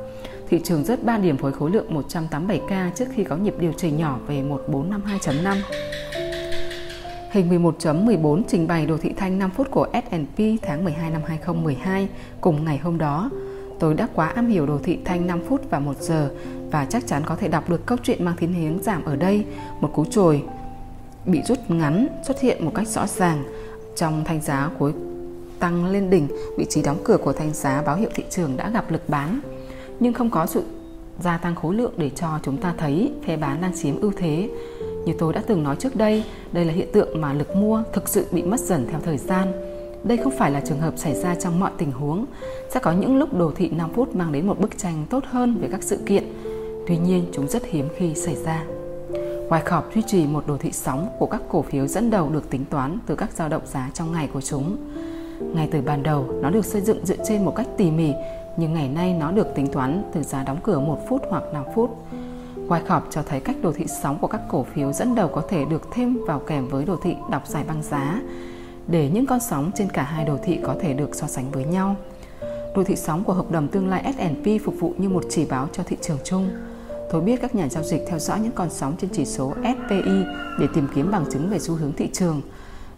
Thị trường rớt 3 điểm với khối lượng 187K trước khi có nhịp điều chỉnh nhỏ về 1452.5. Hình 11.14 trình bày đồ thị thanh 5 phút của S&P tháng 12 năm 2012 cùng ngày hôm đó. Tôi đã quá am hiểu đồ thị thanh 5 phút và 1 giờ và chắc chắn có thể đọc được câu chuyện mang thiên hướng giảm ở đây. Một cú trồi bị rút ngắn xuất hiện một cách rõ ràng trong thanh giá cuối tăng lên đỉnh, vị trí đóng cửa của thanh giá báo hiệu thị trường đã gặp lực bán, nhưng không có sự gia tăng khối lượng để cho chúng ta thấy phe bán đang chiếm ưu thế. Như tôi đã từng nói trước đây, đây là hiện tượng mà lực mua thực sự bị mất dần theo thời gian. Đây không phải là trường hợp xảy ra trong mọi tình huống. Sẽ có những lúc đồ thị 5 phút mang đến một bức tranh tốt hơn về các sự kiện. Tuy nhiên, chúng rất hiếm khi xảy ra. Ngoài khọp duy trì một đồ thị sóng của các cổ phiếu dẫn đầu được tính toán từ các dao động giá trong ngày của chúng. Ngay từ ban đầu, nó được xây dựng dựa trên một cách tỉ mỉ, nhưng ngày nay nó được tính toán từ giá đóng cửa 1 phút hoặc 5 phút. Wyckoff cho thấy cách đồ thị sóng của các cổ phiếu dẫn đầu có thể được thêm vào kèm với đồ thị đọc giải băng giá để những con sóng trên cả hai đồ thị có thể được so sánh với nhau. Đồ thị sóng của hợp đồng tương lai S&P phục vụ như một chỉ báo cho thị trường chung. Tôi biết các nhà giao dịch theo dõi những con sóng trên chỉ số SPI để tìm kiếm bằng chứng về xu hướng thị trường.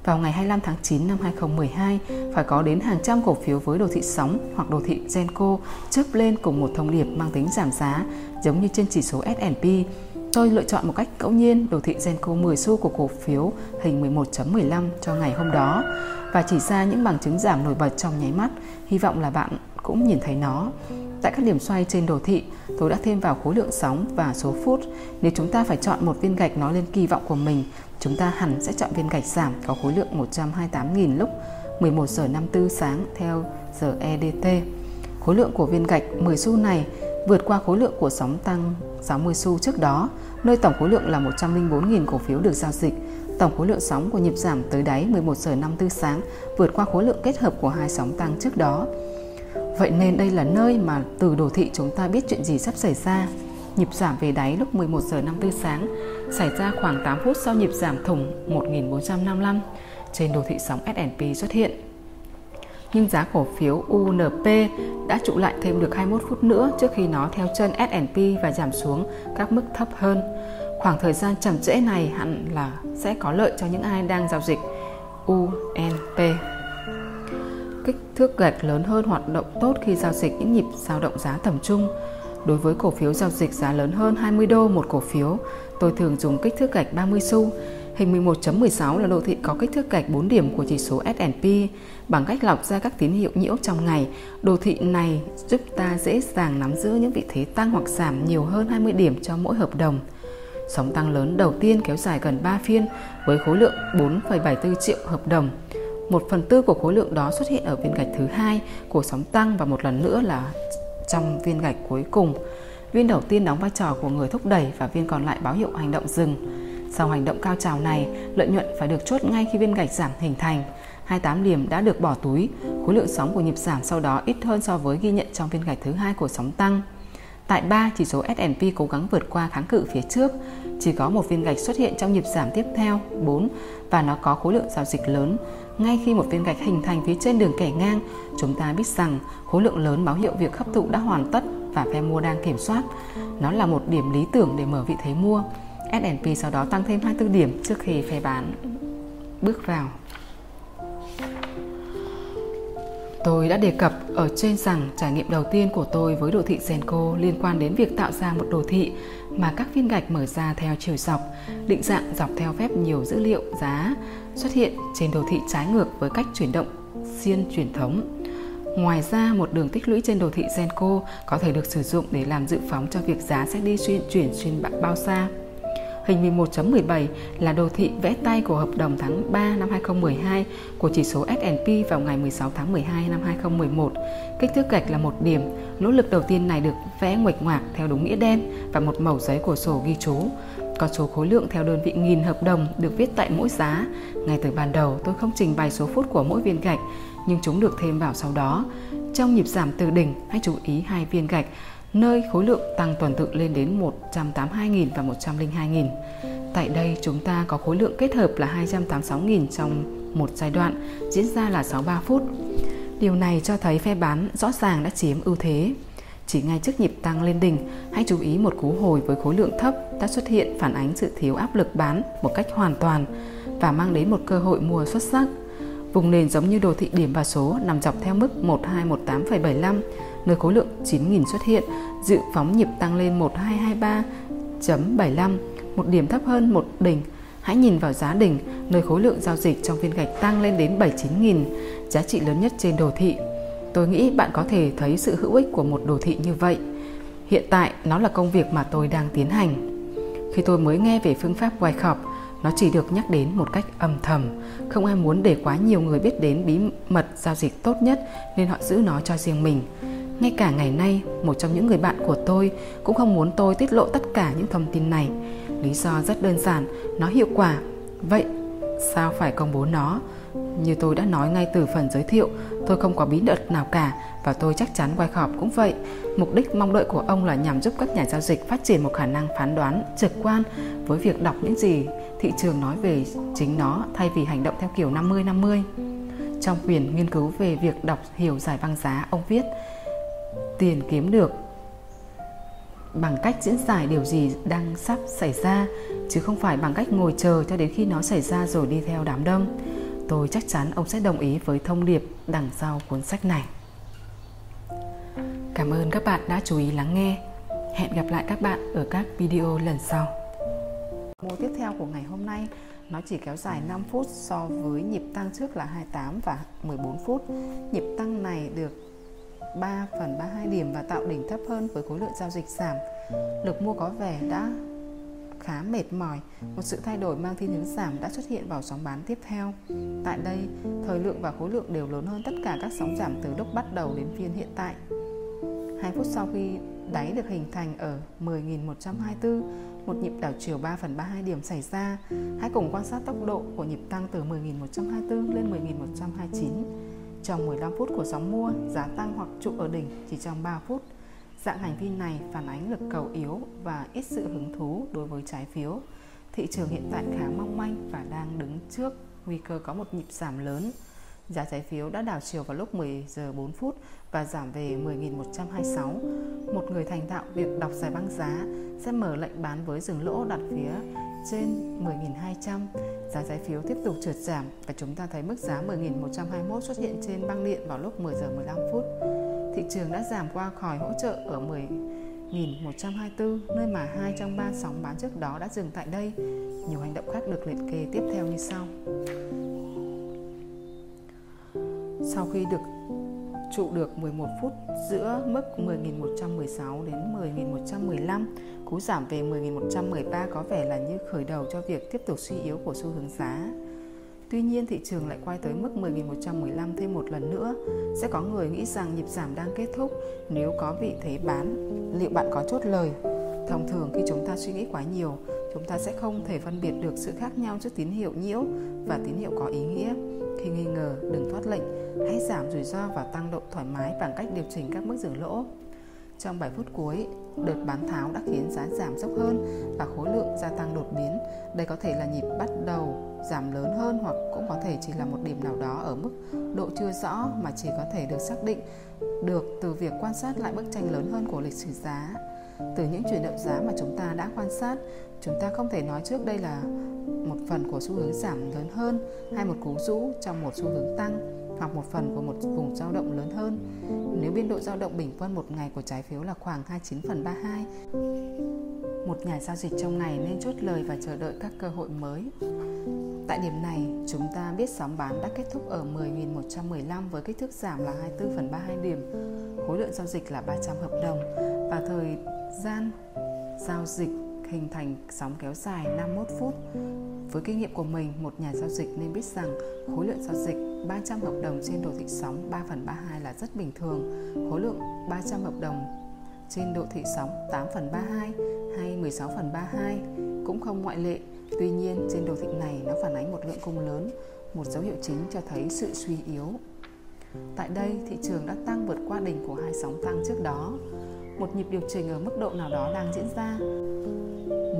Vào ngày 25 tháng 9 năm 2012, phải có đến hàng trăm cổ phiếu với đồ thị sóng hoặc đồ thị Genco chớp lên cùng một thông điệp mang tính giảm giá giống như trên chỉ số S&P. Tôi lựa chọn một cách ngẫu nhiên đồ thị Genco 10 xu của cổ phiếu hình 11.15 cho ngày hôm đó và chỉ ra những bằng chứng giảm nổi bật trong nháy mắt. Hy vọng là bạn cũng nhìn thấy nó. Tại các điểm xoay trên đồ thị, tôi đã thêm vào khối lượng sóng và số phút. Nếu chúng ta phải chọn một viên gạch nói lên kỳ vọng của mình, chúng ta hẳn sẽ chọn viên gạch giảm có khối lượng 128.000 lúc 11 giờ 54 sáng theo giờ EDT. Khối lượng của viên gạch 10 xu này vượt qua khối lượng của sóng tăng 60 xu trước đó, nơi tổng khối lượng là 104.000 cổ phiếu được giao dịch. Tổng khối lượng sóng của nhịp giảm tới đáy 11 giờ 54 sáng vượt qua khối lượng kết hợp của hai sóng tăng trước đó. Vậy nên đây là nơi mà từ đồ thị chúng ta biết chuyện gì sắp xảy ra. Nhịp giảm về đáy lúc 11 giờ 54 sáng xảy ra khoảng 8 phút sau nhịp giảm thủng 1455. trên đồ thị sóng S&P xuất hiện. Nhưng giá cổ phiếu UNP đã trụ lại thêm được 21 phút nữa trước khi nó theo chân S&P và giảm xuống các mức thấp hơn. Khoảng thời gian chậm trễ này hẳn là sẽ có lợi cho những ai đang giao dịch UNP. Kích thước gạch lớn hơn hoạt động tốt khi giao dịch những nhịp dao động giá tầm trung. Đối với cổ phiếu giao dịch giá lớn hơn 20 đô một cổ phiếu, tôi thường dùng kích thước gạch 30 xu. Hình 11.16 là đồ thị có kích thước gạch 4 điểm của chỉ số S&P. Bằng cách lọc ra các tín hiệu nhiễu trong ngày, đồ thị này giúp ta dễ dàng nắm giữ những vị thế tăng hoặc giảm nhiều hơn 20 điểm cho mỗi hợp đồng. Sóng tăng lớn đầu tiên kéo dài gần 3 phiên với khối lượng 4,74 triệu hợp đồng. Một phần tư của khối lượng đó xuất hiện ở viên gạch thứ hai của sóng tăng và một lần nữa là trong viên gạch cuối cùng. Viên đầu tiên đóng vai trò của người thúc đẩy và viên còn lại báo hiệu hành động dừng. Sau hành động cao trào này, lợi nhuận phải được chốt ngay khi viên gạch giảm hình thành. 28 điểm đã được bỏ túi, khối lượng sóng của nhịp giảm sau đó ít hơn so với ghi nhận trong viên gạch thứ hai của sóng tăng. Tại 3, chỉ số S&P cố gắng vượt qua kháng cự phía trước, chỉ có một viên gạch xuất hiện trong nhịp giảm tiếp theo 4 và nó có khối lượng giao dịch lớn. Ngay khi một viên gạch hình thành phía trên đường kẻ ngang, chúng ta biết rằng khối lượng lớn báo hiệu việc hấp thụ đã hoàn tất và phe mua đang kiểm soát. Nó là một điểm lý tưởng để mở vị thế mua. S&P sau đó tăng thêm 24 điểm trước khi phe bán bước vào. Tôi đã đề cập ở trên rằng trải nghiệm đầu tiên của tôi với đồ thị Senko liên quan đến việc tạo ra một đồ thị mà các viên gạch mở ra theo chiều dọc, định dạng dọc theo phép nhiều dữ liệu giá xuất hiện trên đồ thị trái ngược với cách chuyển động xiên truyền thống. Ngoài ra, một đường tích lũy trên đồ thị Senko có thể được sử dụng để làm dự phóng cho việc giá sẽ đi xuyên chuyển xuyên bao xa. Hình 11.17 là đồ thị vẽ tay của hợp đồng tháng 3 năm 2012 của chỉ số S&P vào ngày 16 tháng 12 năm 2011. Kích thước gạch là một điểm. Nỗ lực đầu tiên này được vẽ nguệch ngoạc theo đúng nghĩa đen và một mẩu giấy của sổ ghi chú. Con số khối lượng theo đơn vị nghìn hợp đồng được viết tại mỗi giá. Ngay từ ban đầu tôi không trình bày số phút của mỗi viên gạch, nhưng chúng được thêm vào sau đó. Trong nhịp giảm từ đỉnh, hãy chú ý hai viên gạch nơi khối lượng tăng tuần tự lên đến 182.000 và 102.000. Tại đây chúng ta có khối lượng kết hợp là 286.000 trong một giai đoạn diễn ra là 63 phút. Điều này cho thấy phe bán rõ ràng đã chiếm ưu thế. Chỉ ngay trước nhịp tăng lên đỉnh, hãy chú ý một cú hồi với khối lượng thấp đã xuất hiện phản ánh sự thiếu áp lực bán một cách hoàn toàn và mang đến một cơ hội mua xuất sắc. Vùng nền giống như đồ thị điểm và số nằm dọc theo mức 1218,75 nơi khối lượng 9.000 xuất hiện, dự phóng nhịp tăng lên 1223.75, một điểm thấp hơn một đỉnh. Hãy nhìn vào giá đỉnh, nơi khối lượng giao dịch trong viên gạch tăng lên đến 79.000, giá trị lớn nhất trên đồ thị. Tôi nghĩ bạn có thể thấy sự hữu ích của một đồ thị như vậy. Hiện tại, nó là công việc mà tôi đang tiến hành. Khi tôi mới nghe về phương pháp Wyckoff, nó chỉ được nhắc đến một cách âm thầm. Không ai muốn để quá nhiều người biết đến bí mật giao dịch tốt nhất nên họ giữ nó cho riêng mình. Ngay cả ngày nay, một trong những người bạn của tôi cũng không muốn tôi tiết lộ tất cả những thông tin này. Lý do rất đơn giản, nó hiệu quả. Vậy, sao phải công bố nó? Như tôi đã nói ngay từ phần giới thiệu, tôi không có bí mật nào cả và tôi chắc chắn Wyckoff cũng vậy. Mục đích mong đợi của ông là nhằm giúp các nhà giao dịch phát triển một khả năng phán đoán trực quan với việc đọc những gì thị trường nói về chính nó thay vì hành động theo kiểu 50-50. Trong quyền nghiên cứu về việc đọc hiểu giải băng giá, ông viết tiền kiếm được. Bằng cách diễn giải điều gì đang sắp xảy ra, chứ không phải bằng cách ngồi chờ cho đến khi nó xảy ra rồi đi theo đám đông, tôi chắc chắn ông sẽ đồng ý với thông điệp đằng sau cuốn sách này. Cảm ơn các bạn đã chú ý lắng nghe. Hẹn gặp lại các bạn ở các video lần sau. Mô tiếp theo của ngày hôm nay, nó chỉ kéo dài 5 phút so với nhịp tăng trước là 28 và 14 phút. Nhịp tăng này được 3 phần 32 điểm và tạo đỉnh thấp hơn với khối lượng giao dịch giảm. Lực mua có vẻ đã khá mệt mỏi, một sự thay đổi mang thiên hướng giảm đã xuất hiện vào sóng bán tiếp theo. Tại đây, thời lượng và khối lượng đều lớn hơn tất cả các sóng giảm từ lúc bắt đầu đến phiên hiện tại. 2 phút sau khi đáy được hình thành ở 10.124, một nhịp đảo chiều 3 phần 32 điểm xảy ra. Hãy cùng quan sát tốc độ của nhịp tăng từ 10.124 lên 10.129. Trong 15 phút của sóng mua, giá tăng hoặc trụ ở đỉnh chỉ trong 3 phút. Dạng hành vi này phản ánh lực cầu yếu và ít sự hứng thú đối với trái phiếu. Thị trường hiện tại khá mong manh và đang đứng trước nguy cơ có một nhịp giảm lớn. Giá trái phiếu đã đảo chiều vào lúc 10 giờ 4 phút và giảm về 10.126. Một người thành thạo việc đọc giải băng giá sẽ mở lệnh bán với dừng lỗ đặt phía trên 10.200. Giá trái phiếu tiếp tục trượt giảm và chúng ta thấy mức giá 10.121 xuất hiện trên băng điện vào lúc 10 giờ 15 phút. Thị trường đã giảm qua khỏi hỗ trợ ở 10.124, nơi mà hai trong ba sóng bán trước đó đã dừng tại đây. Nhiều hành động khác được liệt kê tiếp theo như sau. Sau khi được trụ được 11 phút giữa mức 10.116 đến 10.115, cú giảm về 10.113 có vẻ là như khởi đầu cho việc tiếp tục suy yếu của xu hướng giá. Tuy nhiên thị trường lại quay tới mức 10.115 thêm một lần nữa. Sẽ có người nghĩ rằng nhịp giảm đang kết thúc nếu có vị thế bán, liệu bạn có chốt lời? Thông thường khi chúng ta suy nghĩ quá nhiều, chúng ta sẽ không thể phân biệt được sự khác nhau giữa tín hiệu nhiễu và tín hiệu có ý nghĩa. Khi nghi ngờ, đừng thoát lệnh, hãy giảm rủi ro và tăng độ thoải mái bằng cách điều chỉnh các mức dừng lỗ. Trong 7 phút cuối, đợt bán tháo đã khiến giá giảm dốc hơn và khối lượng gia tăng đột biến. Đây có thể là nhịp bắt đầu giảm lớn hơn hoặc cũng có thể chỉ là một điểm nào đó ở mức độ chưa rõ mà chỉ có thể được xác định được từ việc quan sát lại bức tranh lớn hơn của lịch sử giá. Từ những chuyển động giá mà chúng ta đã quan sát, chúng ta không thể nói trước đây là một phần của xu hướng giảm lớn hơn hay một cú rũ trong một xu hướng tăng hoặc một phần của một vùng dao động lớn hơn. Nếu biên độ dao động bình quân một ngày của trái phiếu là khoảng 29 phần 32, một nhà giao dịch trong ngày nên chốt lời và chờ đợi các cơ hội mới. Tại điểm này, chúng ta biết sóng bán đã kết thúc ở 10.115 với kích thước giảm là 24 phần 32 điểm, khối lượng giao dịch là 300 hợp đồng và thời gian giao dịch hình thành sóng kéo dài 51 phút. Với kinh nghiệm của mình, một nhà giao dịch nên biết rằng khối lượng giao dịch 300 hợp đồng trên đồ thị sóng 3 phần 32 là rất bình thường. Khối lượng 300 hợp đồng trên độ thị sóng 8 phần 32 hay 16 phần 32 cũng không ngoại lệ. Tuy nhiên, trên đồ thị này nó phản ánh một lượng cung lớn, một dấu hiệu chính cho thấy sự suy yếu. Tại đây, thị trường đã tăng vượt qua đỉnh của hai sóng tăng trước đó. Một nhịp điều chỉnh ở mức độ nào đó đang diễn ra.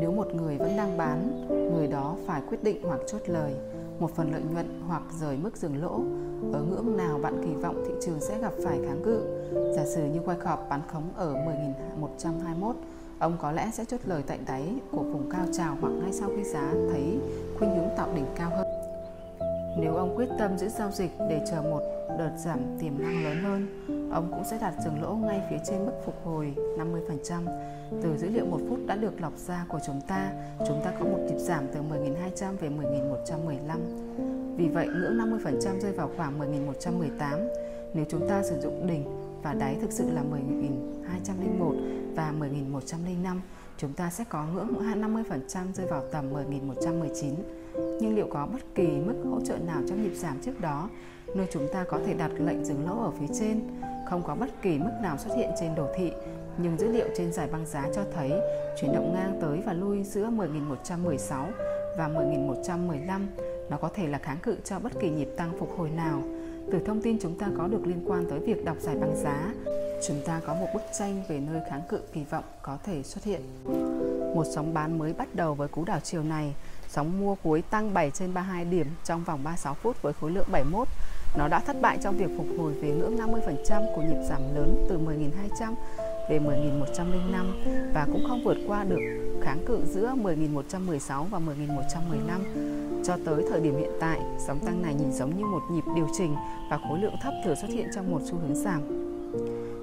Nếu một người vẫn đang bán, người đó phải quyết định hoặc chốt lời một phần lợi nhuận hoặc rời mức dừng lỗ. Ở ngưỡng nào bạn kỳ vọng thị trường sẽ gặp phải kháng cự? Giả sử như Wyckoff bán khống ở 10.121, ông có lẽ sẽ chốt lời tại đáy của vùng cao trào hoặc ngay sau khi giá thấy khuynh hướng tạo đỉnh cao hơn. Nếu ông quyết tâm giữ giao dịch để chờ một đợt giảm tiềm năng lớn hơn, ông cũng sẽ đặt dừng lỗ ngay phía trên mức phục hồi 50%. Từ dữ liệu một phút đã được lọc ra của chúng ta, chúng ta có một nhịp giảm từ 10.200 về 10.115. Vì vậy, ngưỡng 50% rơi vào khoảng 10.118. Nếu chúng ta sử dụng đỉnh và đáy thực sự là 10.201 và 10.105, chúng ta sẽ có ngưỡng 50% rơi vào tầm 10.119 nhưng liệu có bất kỳ mức hỗ trợ nào trong nhịp giảm trước đó, nơi chúng ta có thể đặt lệnh dừng lỗ ở phía trên? Không có bất kỳ mức nào xuất hiện trên đồ thị, nhưng dữ liệu trên giải băng giá cho thấy chuyển động ngang tới và lui giữa 10.116 và 10.115 nó có thể là kháng cự cho bất kỳ nhịp tăng phục hồi nào. Từ thông tin chúng ta có được liên quan tới việc đọc giải băng giá, chúng ta có một bức tranh về nơi kháng cự kỳ vọng có thể xuất hiện. Một sóng bán mới bắt đầu với cú đảo chiều này. Sóng mua cuối tăng 7 trên 32 điểm trong vòng 36 phút với khối lượng 71. Nó đã thất bại trong việc phục hồi về ngưỡng 50% của nhịp giảm lớn từ 10.200 về 10.105 và cũng không vượt qua được kháng cự giữa 10.116 và 10.115. Cho tới thời điểm hiện tại, sóng tăng này nhìn giống như một nhịp điều chỉnh và khối lượng thấp thừa xuất hiện trong một xu hướng giảm.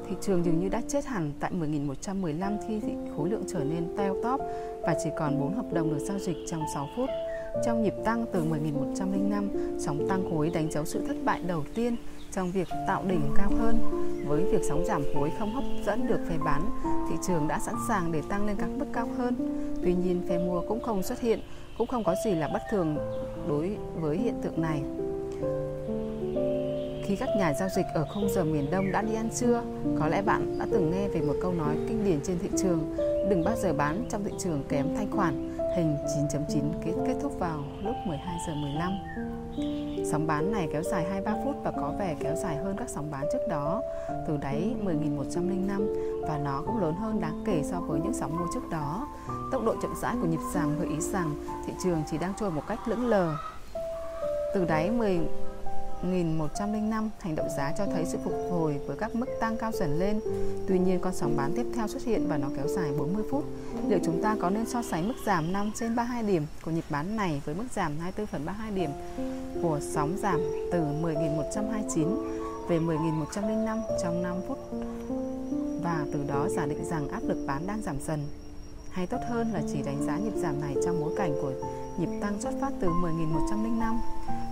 Thị trường dường như đã chết hẳn tại 10.115 khi khối lượng trở nên teo tóp và chỉ còn 4 hợp đồng được giao dịch trong 6 phút. Trong nhịp tăng từ 10.105, sóng tăng khối đánh dấu sự thất bại đầu tiên trong việc tạo đỉnh cao hơn. Với việc sóng giảm khối không hấp dẫn được phe bán, thị trường đã sẵn sàng để tăng lên các mức cao hơn. Tuy nhiên, phe mua cũng không xuất hiện, cũng không có gì là bất thường đối với hiện tượng này. Khi các nhà giao dịch ở khung giờ miền Đông đã đi ăn trưa, có lẽ bạn đã từng nghe về một câu nói kinh điển trên thị trường Đừng bao giờ bán trong thị trường kém thanh khoản. Hình 9.9 kết, kết thúc vào lúc 12 giờ 15 Sóng bán này kéo dài 23 phút và có vẻ kéo dài hơn các sóng bán trước đó. Từ đáy 10.105 và nó cũng lớn hơn đáng kể so với những sóng mua trước đó. Tốc độ chậm rãi của nhịp giảm gợi ý rằng thị trường chỉ đang trôi một cách lững lờ. Từ đáy 10 1105, hành động giá cho thấy sự phục hồi với các mức tăng cao dần lên. Tuy nhiên, con sóng bán tiếp theo xuất hiện và nó kéo dài 40 phút. Liệu chúng ta có nên so sánh mức giảm 5 trên 32 điểm của nhịp bán này với mức giảm 24 phần 32 điểm của sóng giảm từ 10.129 về 10.105 trong 5 phút và từ đó giả định rằng áp lực bán đang giảm dần hay tốt hơn là chỉ đánh giá nhịp giảm này trong bối cảnh của nhịp tăng xuất phát từ 10.105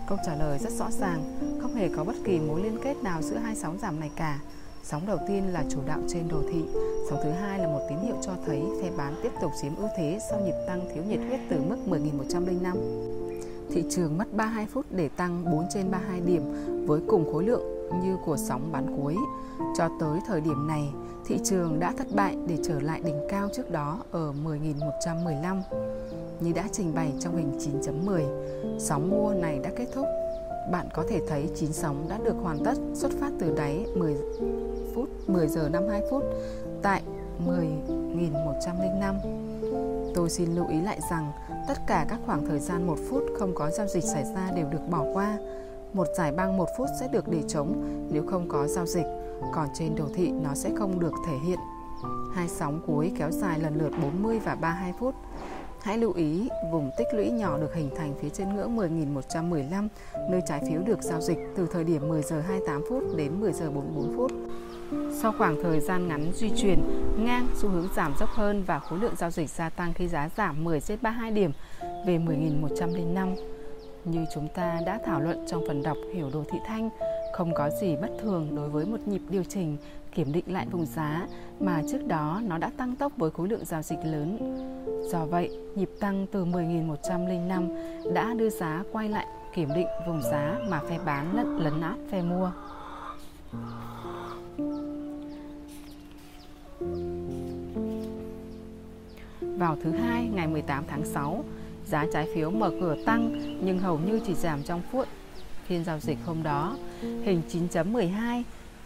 Câu trả lời rất rõ ràng, không hề có bất kỳ mối liên kết nào giữa hai sóng giảm này cả. Sóng đầu tiên là chủ đạo trên đồ thị, sóng thứ hai là một tín hiệu cho thấy phe bán tiếp tục chiếm ưu thế sau nhịp tăng thiếu nhiệt huyết từ mức 10.105. Thị trường mất 32 phút để tăng 4 trên 32 điểm với cùng khối lượng như của sóng bán cuối. Cho tới thời điểm này, thị trường đã thất bại để trở lại đỉnh cao trước đó ở 10.115. Như đã trình bày trong hình 9.10, sóng mua này đã kết thúc. Bạn có thể thấy 9 sóng đã được hoàn tất xuất phát từ đáy 10 phút 10 giờ 52 phút tại 10.105. Tôi xin lưu ý lại rằng tất cả các khoảng thời gian 1 phút không có giao dịch xảy ra đều được bỏ qua. Một giải băng 1 phút sẽ được để trống nếu không có giao dịch, còn trên đồ thị nó sẽ không được thể hiện. Hai sóng cuối kéo dài lần lượt 40 và 32 phút. Hãy lưu ý vùng tích lũy nhỏ được hình thành phía trên ngưỡng 10.115, nơi trái phiếu được giao dịch từ thời điểm 10 giờ 28 phút đến 10 giờ 44 phút. Sau khoảng thời gian ngắn duy chuyển ngang, xu hướng giảm dốc hơn và khối lượng giao dịch gia tăng khi giá giảm 10 trên 32 điểm về 10.105. Như chúng ta đã thảo luận trong phần đọc Hiểu đồ thị thanh, không có gì bất thường đối với một nhịp điều chỉnh kiểm định lại vùng giá mà trước đó nó đã tăng tốc với khối lượng giao dịch lớn. Do vậy, nhịp tăng từ 10.105 đã đưa giá quay lại kiểm định vùng giá mà phe bán lẫn lấn át phe mua. Vào thứ hai ngày 18 tháng 6, giá trái phiếu mở cửa tăng nhưng hầu như chỉ giảm trong phút phiên giao dịch hôm đó. Hình 9.12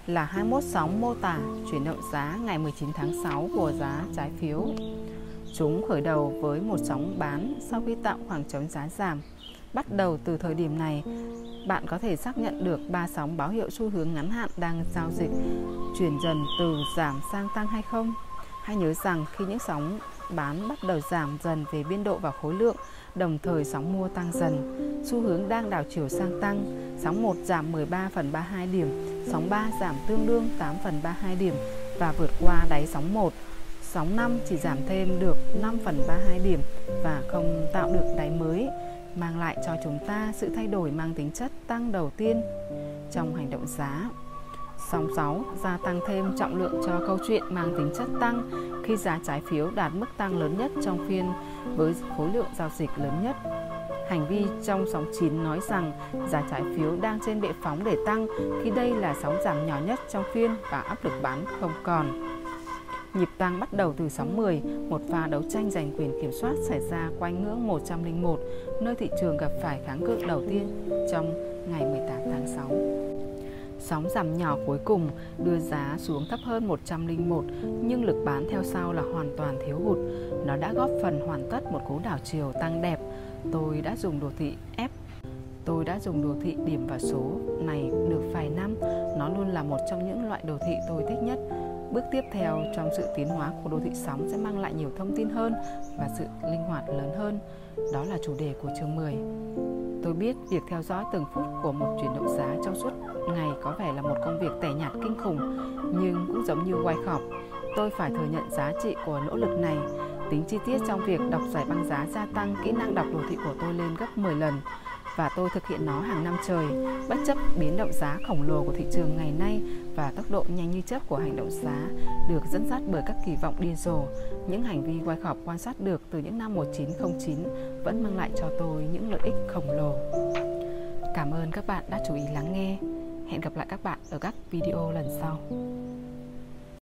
là 21 sóng mô tả chuyển động giá ngày 19 tháng 6 của giá trái phiếu. Chúng khởi đầu với một sóng bán sau khi tạo khoảng trống giá giảm. Bắt đầu từ thời điểm này, bạn có thể xác nhận được ba sóng báo hiệu xu hướng ngắn hạn đang giao dịch chuyển dần từ giảm sang tăng hay không. Hãy nhớ rằng khi những sóng bán bắt đầu giảm dần về biên độ và khối lượng, đồng thời sóng mua tăng dần. Xu hướng đang đảo chiều sang tăng, sóng 1 giảm 13 phần 32 điểm, sóng 3 giảm tương đương 8 phần 32 điểm và vượt qua đáy sóng 1. Sóng 5 chỉ giảm thêm được 5 phần 32 điểm và không tạo được đáy mới, mang lại cho chúng ta sự thay đổi mang tính chất tăng đầu tiên trong hành động giá. Sóng 6 gia tăng thêm trọng lượng cho câu chuyện mang tính chất tăng khi giá trái phiếu đạt mức tăng lớn nhất trong phiên với khối lượng giao dịch lớn nhất. Hành vi trong sóng 9 nói rằng giá trái phiếu đang trên bệ phóng để tăng khi đây là sóng giảm nhỏ nhất trong phiên và áp lực bán không còn. Nhịp tăng bắt đầu từ sóng 10, một pha đấu tranh giành quyền kiểm soát xảy ra quanh ngưỡng 101, nơi thị trường gặp phải kháng cự đầu tiên trong ngày 18 tháng 6. Sóng giảm nhỏ cuối cùng, đưa giá xuống thấp hơn 101 nhưng lực bán theo sau là hoàn toàn thiếu hụt. Nó đã góp phần hoàn tất một cú đảo chiều tăng đẹp. Tôi đã dùng đồ thị F, Tôi đã dùng đồ thị điểm và số này được vài năm. Nó luôn là một trong những loại đồ thị tôi thích nhất. Bước tiếp theo trong sự tiến hóa của đồ thị sóng sẽ mang lại nhiều thông tin hơn và sự linh hoạt lớn hơn. Đó là chủ đề của chương 10. Tôi biết việc theo dõi từng phút của một chuyển động giá trong suốt ngày có vẻ là một công việc tẻ nhạt kinh khủng, nhưng cũng giống như quay khọp, tôi phải thừa nhận giá trị của nỗ lực này. Tính chi tiết trong việc đọc giải băng giá gia tăng kỹ năng đọc đồ thị của tôi lên gấp 10 lần và tôi thực hiện nó hàng năm trời, bất chấp biến động giá khổng lồ của thị trường ngày nay và tốc độ nhanh như chớp của hành động giá được dẫn dắt bởi các kỳ vọng điên rồ. Những hành vi quay khọp quan sát được từ những năm 1909 vẫn mang lại cho tôi những lợi ích khổng lồ. Cảm ơn các bạn đã chú ý lắng nghe. Hẹn gặp lại các bạn ở các video lần sau.